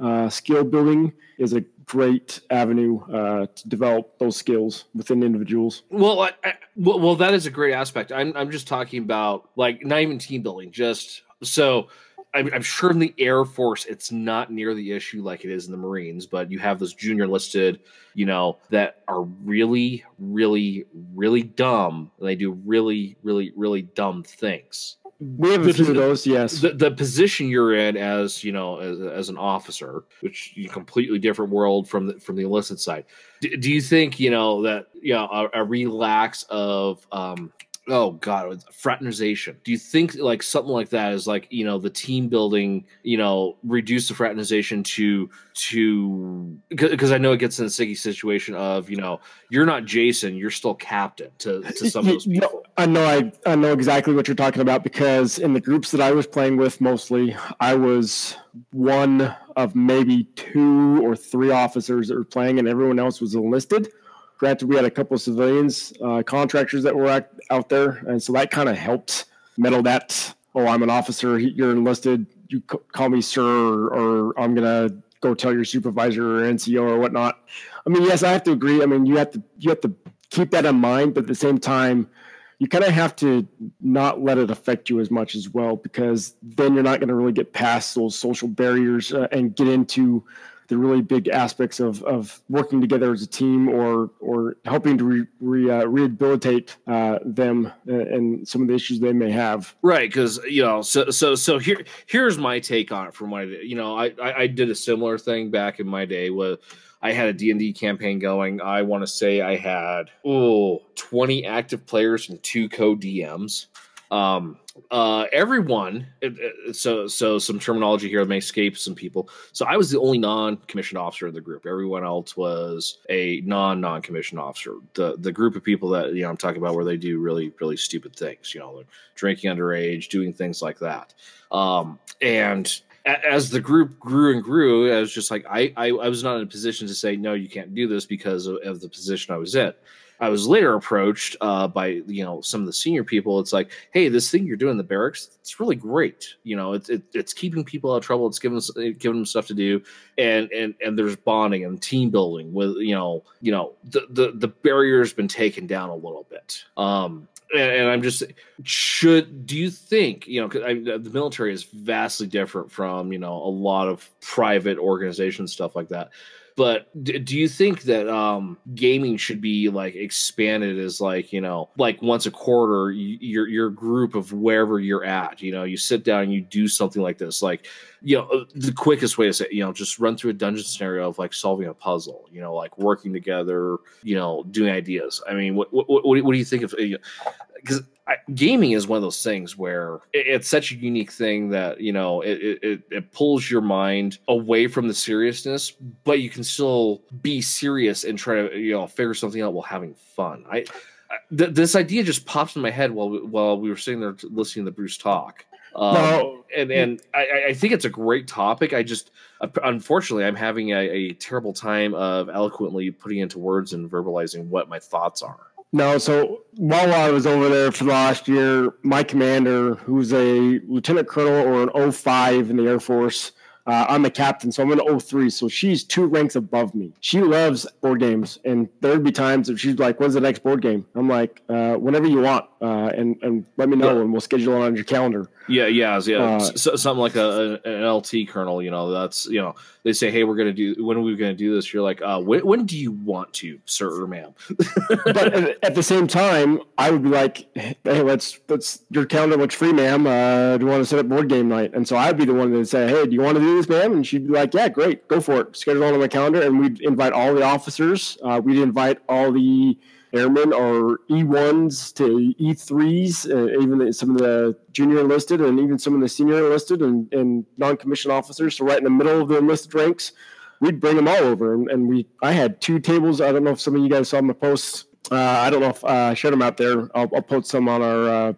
uh, skill building is a great avenue uh, to develop those skills within individuals. Well, I, I, well, well, that is a great aspect. I'm I'm just talking about like not even team building, just so. I'm, I'm sure in the Air Force it's not near the issue like it is in the Marines, but you have those junior listed, you know, that are really, really, really dumb. and They do really, really, really dumb things we have a few of those, yes. The, the position you're in as you know as, as an officer, which you completely different world from the from the illicit side. Do, do you think you know that you know a, a relax of um, oh god fraternization. Do you think like something like that is like you know the team building you know reduce the fraternization to to because i know it gets in a sticky situation of you know you're not jason you're still captain to, to some of those people. No, i know I, I know exactly what you're talking about because in the groups that i was playing with mostly i was one of maybe two or three officers that were playing and everyone else was enlisted Granted, we had a couple of civilians uh, contractors that were out, out there, and so that kind of helped metal that. Oh, I'm an officer. You're enlisted. You c- call me sir, or, or I'm gonna go tell your supervisor or NCO or whatnot. I mean, yes, I have to agree. I mean, you have to you have to keep that in mind, but at the same time, you kind of have to not let it affect you as much as well, because then you're not going to really get past those social barriers uh, and get into the really big aspects of, of working together as a team or or helping to re, re, uh, rehabilitate uh, them and some of the issues they may have. Right, because you know, so so so here here's my take on it. From what I did, you know, I, I I did a similar thing back in my day with. I had a D&D campaign going. I want to say I had oh 20 active players and two co-DMs. Um, uh, everyone, so so some terminology here may escape some people. So I was the only non-commissioned officer in the group. Everyone else was a non-non-commissioned officer. The the group of people that you know I'm talking about where they do really really stupid things. You know, drinking underage, doing things like that. Um, and as the group grew and grew, I was just like I, I I was not in a position to say no, you can't do this because of, of the position I was in. I was later approached uh, by you know some of the senior people. It's like, hey, this thing you're doing in the barracks, it's really great. You know, it's it, it's keeping people out of trouble. It's giving giving them stuff to do, and and and there's bonding and team building with you know you know the the the barrier's been taken down a little bit. Um, and, I'm just should do you think you know 'cause I, the military is vastly different from you know a lot of private organizations stuff like that but d- do you think that um gaming should be like expanded as like you know like once a quarter y- your your group of wherever you're at you know you sit down and you do something like this like you know uh, the quickest way to say you know just run through a dungeon scenario of like solving a puzzle you know like working together you know doing ideas. I mean what what, what, what do you think of because gaming is one of those things where it, it's such a unique thing that you know it, it- it pulls your mind away from the seriousness but you can still be serious and try to you know figure something out while having fun i, I th- this idea just pops in my head while we, while we were sitting there t- listening to bruce talk um, No. and and I, I- I think it's a great topic. I just uh, unfortunately I'm having a, a terrible time of eloquently putting into words and verbalizing what my thoughts are. No, so while I was over there for the last year, my commander, who's a lieutenant colonel or an 05 in the Air Force, uh, I'm a captain, so I'm an 03. So she's two ranks above me. She loves board games, and there'd be times that she's like, "When's the next board game?" I'm like, uh, "Whenever you want, uh, and and let me know, Yeah. and we'll schedule it on your calendar." Yeah, yeah, yeah. Uh, something like a, an LT colonel. You know, that's you know they say, hey, we're gonna do. When are we gonna do this? You're like, uh, when, when do you want to, sir or ma'am? but at, at the same time, I would be like, "Hey, let's let's your calendar looks free, ma'am. Uh, do you want to set up board game night?" And so I'd be the one that would say, "Hey, do you want to do this, ma'am?" And she'd be like, "Yeah, great, go for it. Schedule it on my calendar." And we'd invite all the officers. Uh, we'd invite all the airmen or E1s to E3s, uh, even some of the junior enlisted and even some of the senior enlisted and, and non-commissioned officers. So right in the middle of the enlisted ranks, we'd bring them all over. And, and we, I had two tables. I don't know if some of you guys saw my posts. Uh, I don't know if uh, I shared them out there. I'll, I'll post some on our uh,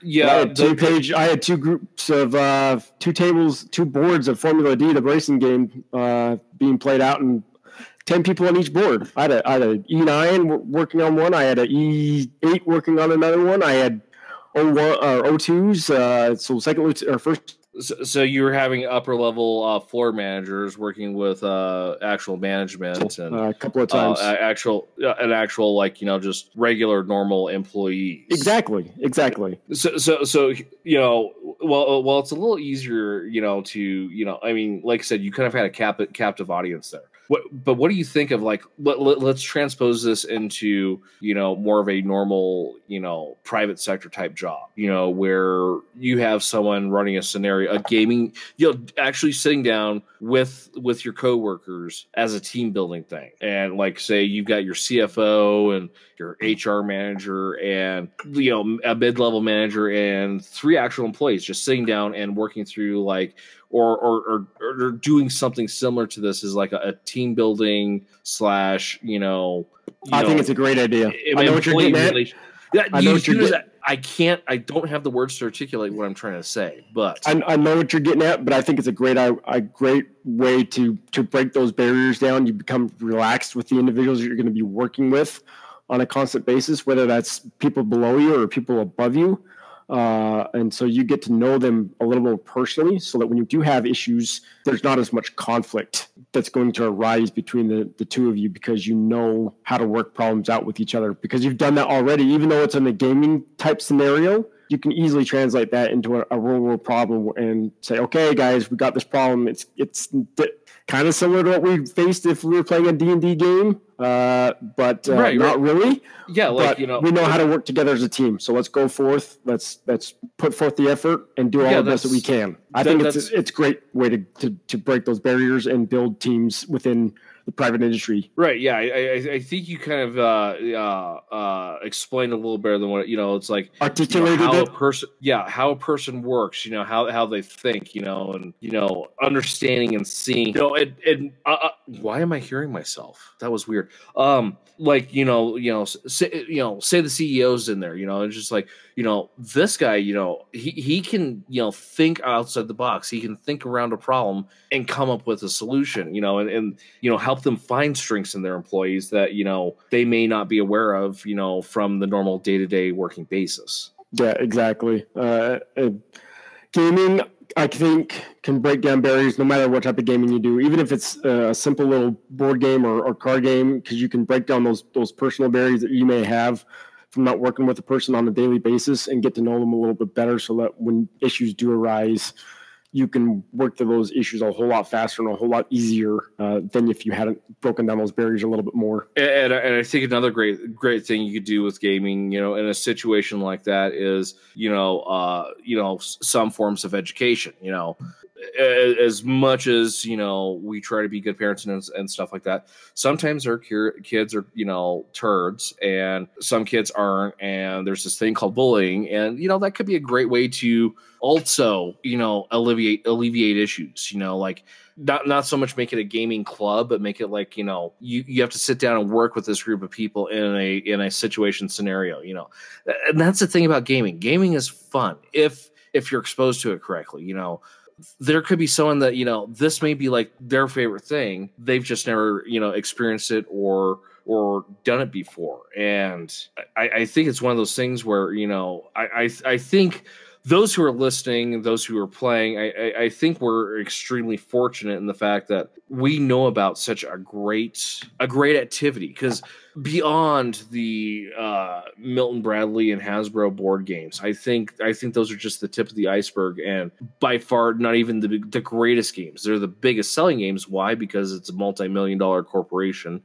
page. I Yeah, had two page. I had two groups of uh, two tables, two boards of Formula D, the racing game, uh, being played out, and ten people on each board. I had a, I had a E nine working on one. I had a E eight working on another one. I had O one or O twos. Uh, so second or first. So, so you were having upper level uh, floor managers working with uh, actual management and Uh, a couple of uh, times. actual uh, an actual like you know just regular normal employees. exactly. Exactly. So so so you know well well it's a little easier you know to you know I mean like I said you kind of had a cap- captive audience there. What, but what do you think of like let, let, let's transpose this into you know more of a normal you know private sector type job you know where you have someone running a scenario a gaming you know actually sitting down with with your coworkers as a team building thing. And like say you've got your CFO and your HR manager and you know a mid-level manager and three actual employees just sitting down and working through like or or or, or doing something similar to this is like a, a team building slash you know you I think it's a great idea. I know what you're getting at. Yeah, I know what you're getting- I can't. I don't have the words to articulate what I'm trying to say, but I, I know what you're getting at, but I think it's a great a, a great way to to break those barriers down. You become relaxed with the individuals you're going to be working with on a constant basis, whether that's people below you or people above you. Uh, and so you get to know them a little more personally so that when you do have issues, there's not as much conflict that's going to arise between the, the two of you because you know how to work problems out with each other because you've done that already. Even though it's in a gaming type scenario, you can easily translate that into a, a real world problem and say, okay, guys, we got this problem. It's it's kind of similar to what we faced if we were playing a D&D game, uh, but uh, Right, not really yeah, like but you know, we know how to work together as a team. So let's go forth. Let's let's put forth the effort and do all Yeah, the best that we can. I that- think it's it's great way to, to to break those barriers and build teams within the private industry. Right. Yeah. I, I, I think you kind of uh, uh, uh, explained a little better than what you know. It's like you know, Articulated how a person, yeah, how a person works. You know how how they think. You know, and you know understanding and seeing. You know, and, and uh, uh, why am I hearing myself? That was weird. Um, like you know, you know, say, you know, say the CEO's in there. You know, it's just like you know, this guy. You know, he he can you know think outside the box. He can think around a problem and come up with a solution. You know, and and you know help them find strengths in their employees that you know they may not be aware of. You know, from the normal day to day working basis. Yeah, exactly. Uh, uh, gaming, I think, can break down barriers no matter what type of gaming you do, even if it's uh, a simple little board game or, or card game, because you can break down those those personal barriers that you may have from not working with a person on a daily basis and get to know them a little bit better so that when issues do arise, you can work through those issues a whole lot faster and a whole lot easier uh, than if you hadn't broken down those barriers a little bit more. And, and I think another great great thing you could do with gaming, you know, in a situation like that is, you know, uh, you know, some forms of education. You know, as much as you know we try to be good parents and, and stuff like that sometimes our kids are you know turds and some kids aren't and there's this thing called bullying and you know that could be a great way to also you know alleviate alleviate issues you know like not not so much make it a gaming club but make it like you know you, you have to sit down and work with this group of people in a in a situation scenario you know. And that's the thing about gaming. Gaming is fun if if you're exposed to it correctly you know there could be someone that you know this may be like their favorite thing. They've just never you know experienced it or or done it before. And i, I think it's one of those things where you know i i, I think those who are listening, those who are playing, I, I, I, think we're extremely fortunate in the fact that we know about such a great a great activity because beyond the uh, Milton Bradley and Hasbro board games, I think I think those are just the tip of the iceberg, and by far not even the the greatest games. They're the biggest selling games. Why? Because it's a multi million dollar corporation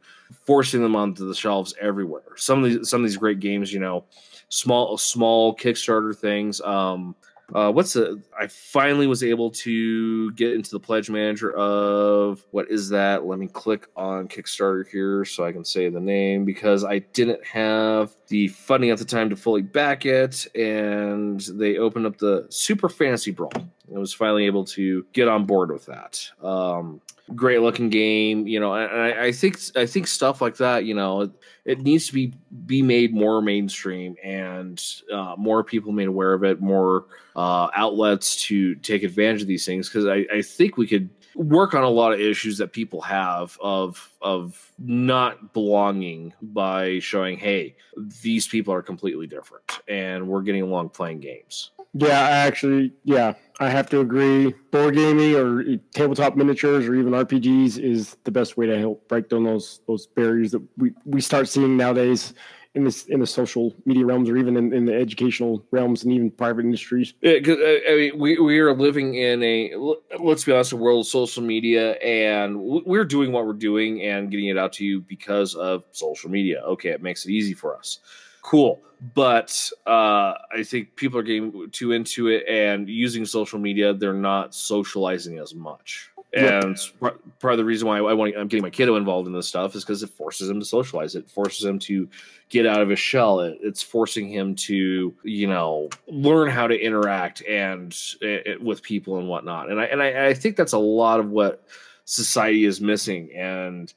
forcing them onto the shelves everywhere. Some of these some of these great games, you know small small Kickstarter things. Um, uh, what's the? I finally was able to get into the pledge manager of what is that? Let me click on Kickstarter here so I can say the name because I didn't have the funding at the time to fully back it, and they opened up the Super Fantasy Brawl. I was finally able to get on board with that. Um, great looking game, you know, and I, I, think I think stuff like that, you know, it, it needs to be be made more mainstream and uh, more people made aware of it, more uh, outlets to take advantage of these things because I, I think we could work on a lot of issues that people have of of not belonging by showing hey these people are completely different and we're getting along playing games yeah, I actually, yeah, I have to agree. Board gaming or tabletop miniatures or even RPGs is the best way to help break down those those barriers that we, we start seeing nowadays in this in the social media realms or even in, in the educational realms and even private industries. Yeah, because uh, I mean, we we are living in a let's be honest, a world of social media, and we're doing what we're doing and getting it out to you because of social media. Okay, it makes it easy for us cool. But uh, I think people are getting too into it and using social media. They're not socializing as much. And yep. part of the reason why I want I'm getting my kiddo involved in this stuff is because it forces him to socialize. It forces him to get out of his shell. It, it's forcing him to, you know, learn how to interact and it, with people and whatnot. And I and I, I think that's a lot of what society is missing. And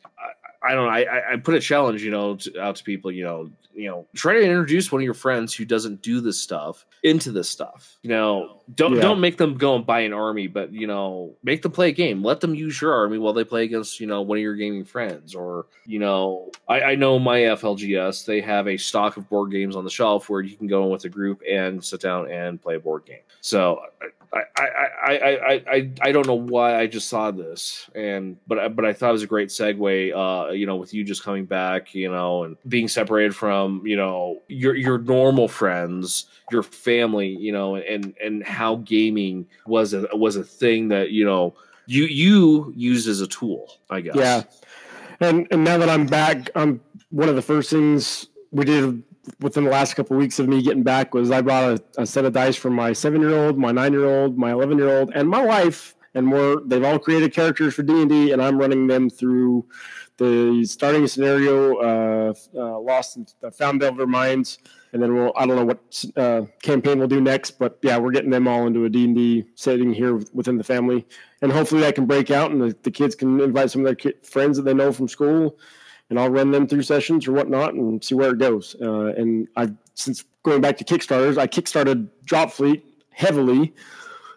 I, don't know. I, I put a challenge, you know, to, out to people. You know, you know try to introduce one of your friends who doesn't do this stuff into this stuff you know don't yeah. don't make them go and buy an army but you know make them play a game let them use your army while they play against you know one of your gaming friends or you know i, I know my flgs they have a stock of board games on the shelf where you can go in with a group and sit down and play a board game so I, I, I, I, I, don't know why I just saw this, and but but I thought it was a great segue. Uh, you know, with you just coming back, you know, and being separated from you know your your normal friends, your family, you know, and and how gaming was a was a thing that you know you you used as a tool, I guess. Yeah, and and now that I'm back, I'm one of the first things we did within the last couple of weeks of me getting back was I brought a, a set of dice for my seven year old, my nine year old, my eleven year old, and my wife, and we're they've all created characters for D and D, and I'm running them through the starting scenario, uh, uh, Lost and uh, Phandelver Mines, and then we'll I don't know what uh, campaign we'll do next, but yeah, we're getting them all into a D and D setting here within the family, and hopefully I can break out and the, the kids can invite some of their ki- friends that they know from school and I'll run them through sessions or whatnot and see where it goes. Uh, and I, since going back to Kickstarters, I kickstarted Dropfleet heavily,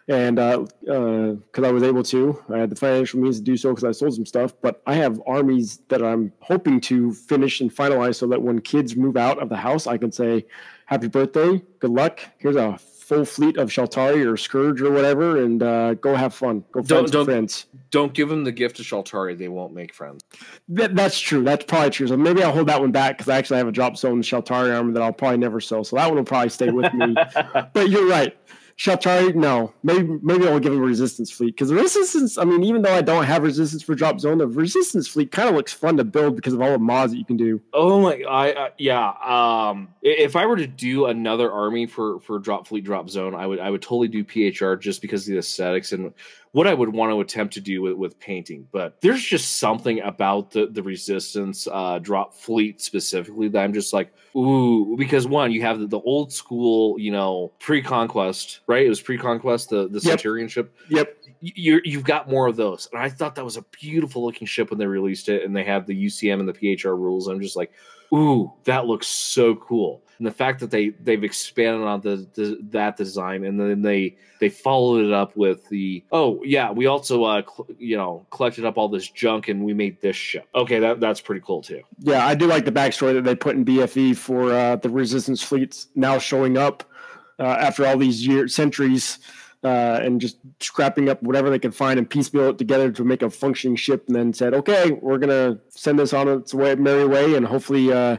and because uh, uh, I was able to, I had the financial means to do so because I sold some stuff. But I have armies that I'm hoping to finish and finalize so that when kids move out of the house, I can say, "Happy birthday, good luck. Here's a full fleet of Shaltari or Scourge or whatever, and uh, go have fun. Go find Don't- don't- friends. Don't give them the gift of Shaltari; they won't make friends. That, that's true. That's probably true. So maybe I'll hold that one back because I actually have a drop zone Shaltari armor that I'll probably never sell. So that one will probably stay with me. but you're right. Shaltari, no. Maybe maybe I'll give him a resistance fleet because the resistance. I mean, even though I don't have resistance for drop zone, the resistance fleet kind of looks fun to build because of all the mods that you can do. Oh my, I yeah. Um, if I were to do another army for for drop fleet drop zone, I would I would totally do PHR just because of the aesthetics and what I would want to attempt to do with with painting. But there's just something about the the resistance uh, drop fleet specifically that I'm just like ooh because one you have the, the old school you know pre conquest right it was pre conquest the the Yep. Centurion ship Yep. you're, you've got more of those. And I thought that was a beautiful looking ship when they released it, and they have the UCM and the PHR rules. I'm just like, ooh, that looks so cool. And the fact that they they've expanded on the, the that design, and then they they followed it up with the oh yeah, we also uh cl- you know collected up all this junk and we made this ship. Okay, that that's pretty cool too. Yeah, I do like the backstory that they put in BFE for uh, the resistance fleets now showing up uh, after all these years, centuries, uh, and just scrapping up whatever they could find and piecemeal it together to make a functioning ship, and then said, "Okay, we're gonna send this on its way, merry way, and hopefully uh,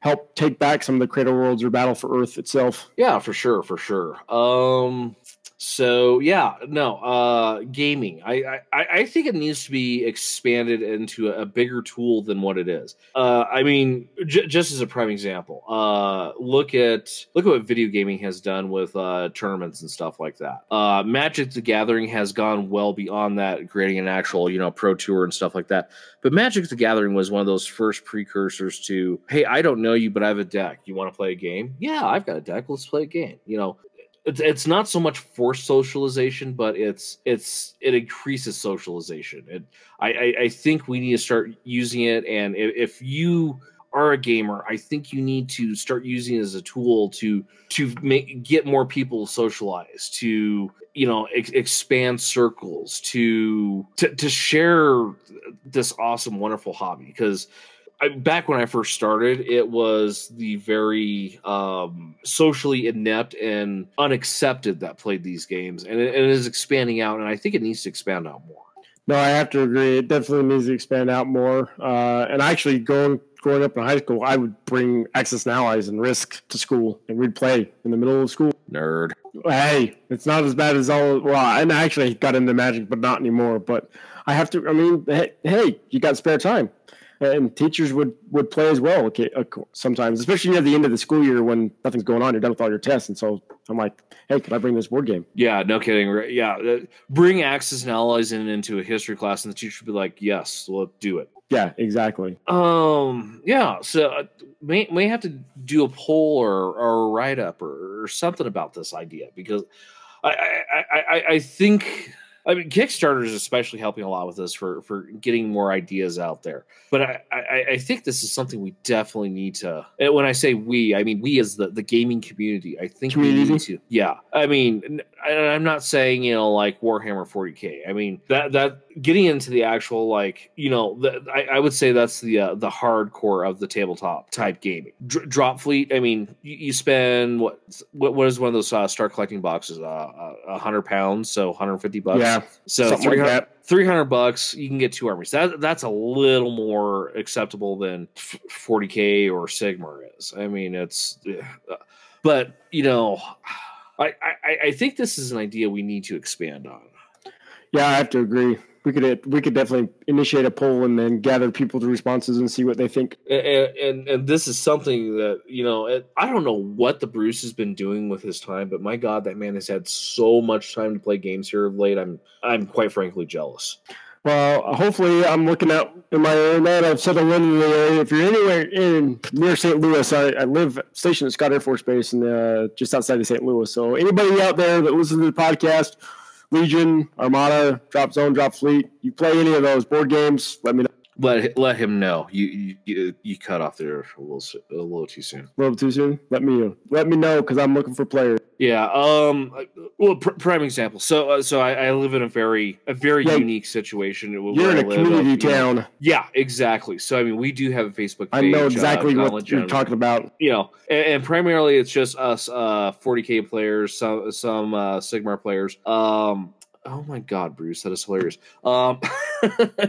help take back some of the Cradle Worlds or Battle for Earth itself." Yeah, for sure, for sure. Um so yeah, no, uh gaming. I I, I think it needs to be expanded into a, a bigger tool than what it is. Uh I mean, j- just as a prime example, uh look at look at what video gaming has done with uh tournaments and stuff like that. Uh Magic the Gathering has gone well beyond that, creating an actual, you know, pro tour and stuff like that. But Magic the Gathering was one of those first precursors to, hey, I don't know you, but I have a deck. You want to play a game? Yeah, I've got a deck. Let's play a game. You know, it's it's not so much forced socialization, but it's it's it increases socialization. It I I, I think we need to start using it, and if, if you are a gamer, I think you need to start using it as a tool to to make get more people socialized, to you know ex- expand circles, to, to to share this awesome, wonderful hobby because I, back when I first started, it was the very um, socially inept and unaccepted that played these games, and it, it is expanding out, and I think it needs to expand out more. No, I have to agree. It definitely needs to expand out more. Uh, and actually, going growing up in high school, I would bring Axis and Allies and Risk to school, and we'd play in the middle of school. Nerd. Hey, it's not as bad as all. Well, and I actually got into Magic, but not anymore. But I have to. I mean, hey, hey you got spare time, and teachers would would play as well. Okay, uh, sometimes, especially near the end of the school year when nothing's going on, you're done with all your tests, and so I'm like, hey, can I bring this board game? Yeah, no kidding. Yeah, uh, bring Axis and Allies in into a history class, and the teacher would be like, "Yes, let's do it." Yeah, exactly. Um, yeah. So uh, may may have to do a poll or or a write up or, or something about this idea because I, I I I think I mean Kickstarter is especially helping a lot with this for for getting more ideas out there. But I I, I think this is something we definitely need to. And when I say we, I mean we as the the gaming community. I think we need to. Yeah. I mean, I- I'm not saying you know like Warhammer 40k. I mean that that getting into the actual like you know the, I, I would say that's the uh, the hardcore of the tabletop type gaming. Dr- drop fleet i mean you, you spend what what what is one of those uh, start collecting boxes? Uh, uh 100 pounds so 150 bucks? Yeah, so something like 300, 300 bucks you can get two armies. That that's a little more acceptable than 40k or Sigmar is. I mean it's uh, but you know I, I i think this is an idea we need to expand on Yeah, I have to agree. We could we could definitely initiate a poll and then gather people's responses and see what they think. and, and and this is something that you know it, i don't know what the bruce has been doing with his time but my god that man has had so much time to play games here of late i'm i'm quite frankly jealous Well, hopefully, I'm looking out in my area that I've settled in the area. If you're anywhere in near St. Louis, I, I live stationed at Scott Air Force Base and uh, just outside of St. Louis. So anybody out there that listens to the podcast, Legion, Armada, Drop Zone, Drop Fleet, you play any of those board games, let me know. Let let him know. You you you, cut off there a little a little too soon. A little too soon. Let me let me know because I'm looking for players. Yeah. Um. Well, pr- prime example. So uh, so I, I live in a very a very Yeah. unique situation. You're in a community of, you know- town. Yeah, exactly. So I mean, we do have a Facebook. I know uh, exactly Gauntlet what you're talking about. you know, and, and primarily it's just us, uh, 40k players, some some uh, Sigmar players. Um, oh my god, Bruce, that is hilarious. Um,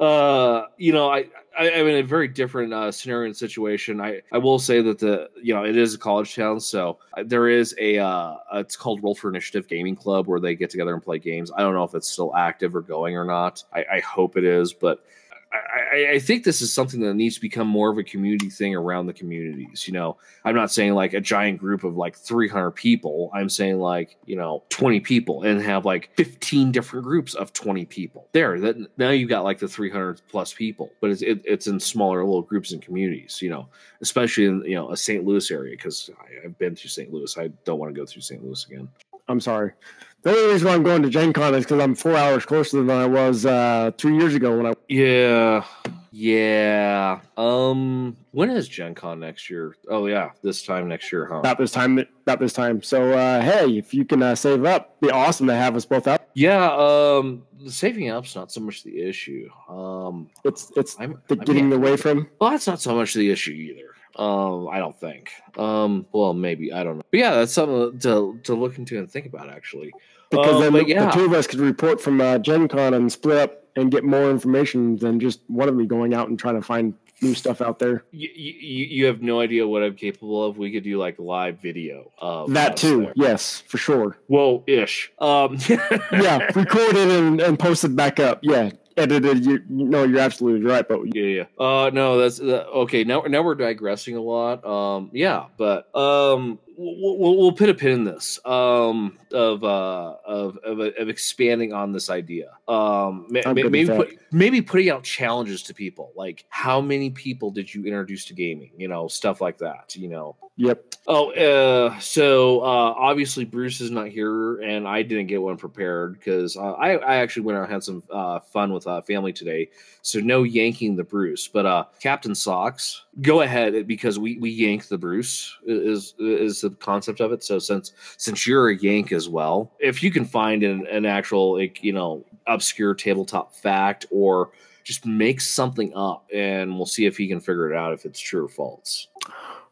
uh, you know, I, I I'm in a very different uh, scenario and situation. I I will say that the you know it is a college town, so there is a uh, it's called Roll for Initiative Gaming Club where they get together and play games. I don't know if it's still active or going or not. I, I hope it is, but I, I, think this is something that needs to become more of a community thing around the communities. You know, I'm not saying like a giant group of like 300 people. I'm saying like you know 20 people and have like 15 different groups of 20 people. There, that now you've got like the 300 plus people, but it's it, it's in smaller little groups and communities. You know, especially in you know a St. Louis area because I've been through St. Louis. I don't want to go through St. Louis again. I'm sorry. The only reason why I'm going to Gen Con is because I'm four hours closer than I was uh, three years ago when I. Yeah. Yeah. Um when is Gen Con next year? Oh yeah, this time next year, huh? About this time. About this time. So uh, hey, if you can uh, save up, be awesome to have us both out. Yeah, um the saving up's not so much the issue. Um It's it's I'm, the I'm getting away from. Well, that's not so much the issue either. Um, I don't think. Um, well, maybe I don't know. But yeah, that's something to to look into and think about actually. Because Uh, then the, yeah. the two of us could report from uh, Gen Con and split up and get more information than just one of me going out and trying to find new stuff out there. You, you, you have no idea what I'm capable of. We could do like live video of That too, there. yes, for sure. Whoa, ish. Um, Yeah, record it and, and post it back up. Yeah, edited. You, no, you're absolutely right. But Yeah, yeah. Uh, no, that's uh, okay. Now, now we're digressing a lot. Um, yeah, but um, we'll, we'll, put a pin in this. Um, of uh, of of, of expanding on this idea. Um, ma- ma- maybe put, maybe putting out challenges to people, like how many people did you introduce to gaming? You know, stuff like that. You know, yep, Oh, uh, so uh, obviously Bruce is not here, and I didn't get one prepared because uh, I, I actually went out and had some uh, fun with uh, family today. So no yanking the Bruce, but uh, Captain Socks, go ahead because we we yank the Bruce is is the concept of it. So since since you're a yank as well, if you can find an, an actual like you know obscure tabletop fact or just make something up, and we'll see if he can figure it out if it's true or false.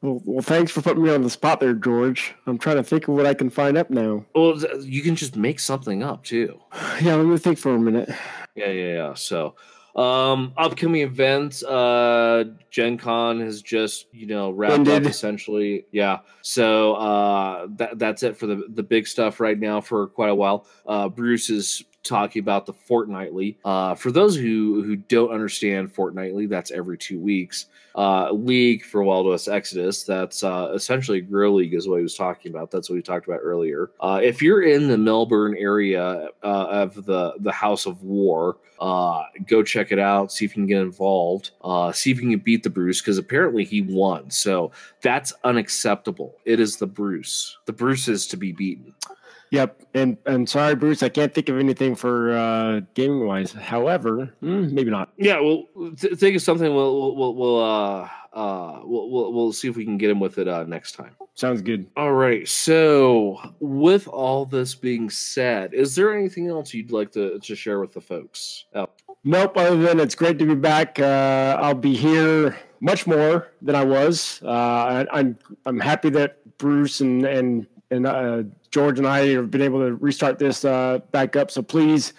Well, well, thanks for putting me on the spot there, George. I'm trying to think of what I can find up now. Well, you can just make something up too. Yeah, let me think for a minute. Yeah, yeah, yeah. So, um, upcoming events, uh, Gen Con has just you know wrapped Ended. up essentially. Yeah. So, uh, that that's it for the the big stuff right now for quite a while. Uh, Bruce is talking about the fortnightly. Uh, for those who who don't understand fortnightly, that's every two weeks. Uh, League for Wild West Exodus, that's uh, essentially Grow League, is what he was talking about. That's what we talked about earlier. Uh, if you're in the Melbourne area uh, of the the House of War, uh, go check it out. See if you can get involved. Uh, see if you can beat the Bruce because apparently he won. So that's unacceptable. It is the Bruce. The Bruce is to be beaten. Yep, and and sorry, Bruce, I can't think of anything for uh, gaming wise. However, mm, maybe not. Yeah, well, th- think of something. We'll we'll we'll uh uh we'll, we'll we'll see if we can get him with it uh next time. Sounds good. All right. So, with all this being said, is there anything else you'd like to to share with the folks? Oh, Nope. Other than it's great to be back. Uh, I'll be here much more than I was. Uh, I, I'm I'm happy that Bruce and and and uh, George and I have been able to restart this uh, back up. So please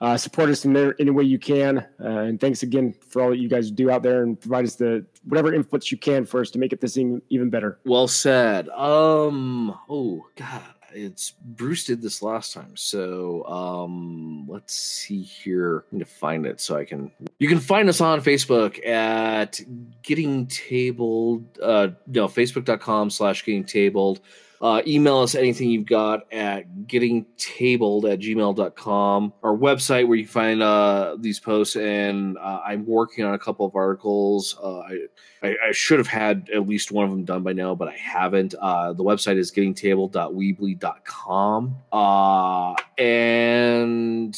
uh, support us in there any way you can. Uh, and thanks again for all that you guys do out there and provide us the whatever inputs you can for us to make it this thing even better. well said. Um. Oh God, it's Bruce did this last time. So, um, let's see here. I need to find it so I can. You can find us on Facebook at Getting Tabled. Uh, no, Facebook.com/slash Getting Tabled. Uh, email us anything you've got at gettingtabled at gmail.com. Our website where you find uh, these posts. And uh, I'm working on a couple of articles. Uh, I, I, I should have had at least one of them done by now, but I haven't. Uh, the website is gettingtabled.weebly.com. Uh, and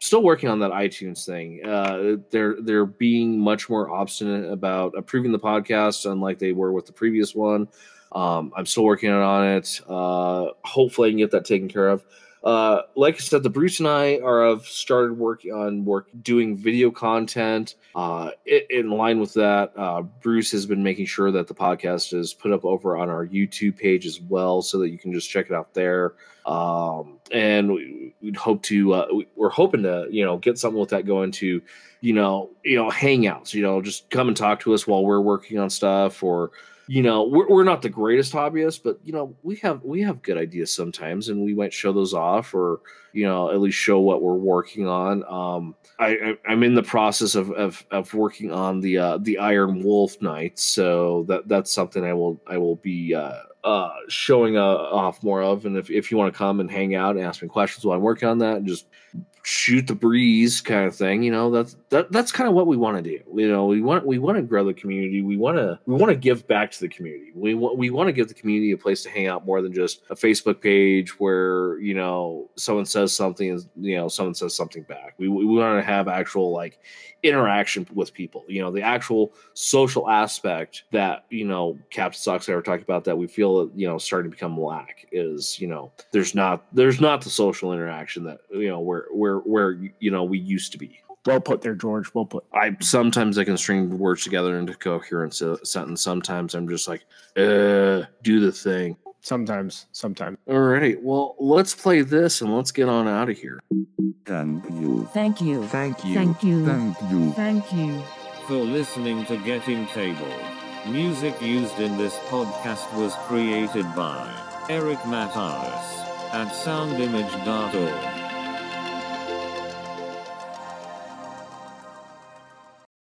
still working on that iTunes thing. Uh, they're they're being much more obstinate about approving the podcast, unlike they were with the previous one. Um, I'm still working on it. Uh, hopefully, I can get that taken care of. Uh, like I said, the Bruce and I are have started working on work doing video content. Uh, in line with that, uh, Bruce has been making sure that the podcast is put up over on our YouTube page as well, so that you can just check it out there. Um, and we'd hope to uh, we- we're hoping to you know get something with that going to you know you know hangouts. You know, just come and talk to us while we're working on stuff or you know we're, we're not the greatest hobbyists but you know we have we have good ideas sometimes and we might show those off or you know at least show what we're working on um i, I i'm in the process of of, of working on the uh the iron wolf knights so that that's something i will i will be uh uh showing uh, off more of and if, if you want to come and hang out and ask me questions while i'm working on that and just shoot the breeze kind of thing you know that's that, that's kind of what we want to do you know we want we want to grow the community we want to we want to give back to the community we want we want to give the community a place to hang out more than just a facebook page where you know someone says something and you know someone says something back we, we want to have actual like interaction with people you know the actual social aspect that you know captain socks ever talked about that we feel that you know starting to become lack is you know there's not there's not the social interaction that you know where where where you know we used to be Well put there, George. Well put. I sometimes I can string words together into coherent se- sentence. Sometimes I'm just like, uh, do the thing. Sometimes, sometimes. All right. well, let's play this and let's get on out of here. Thank you. Thank you. Thank you. Thank you. Thank you. Thank you. For listening to Getting Table. Music used in this podcast was created by Eric Matyas at soundimage.org.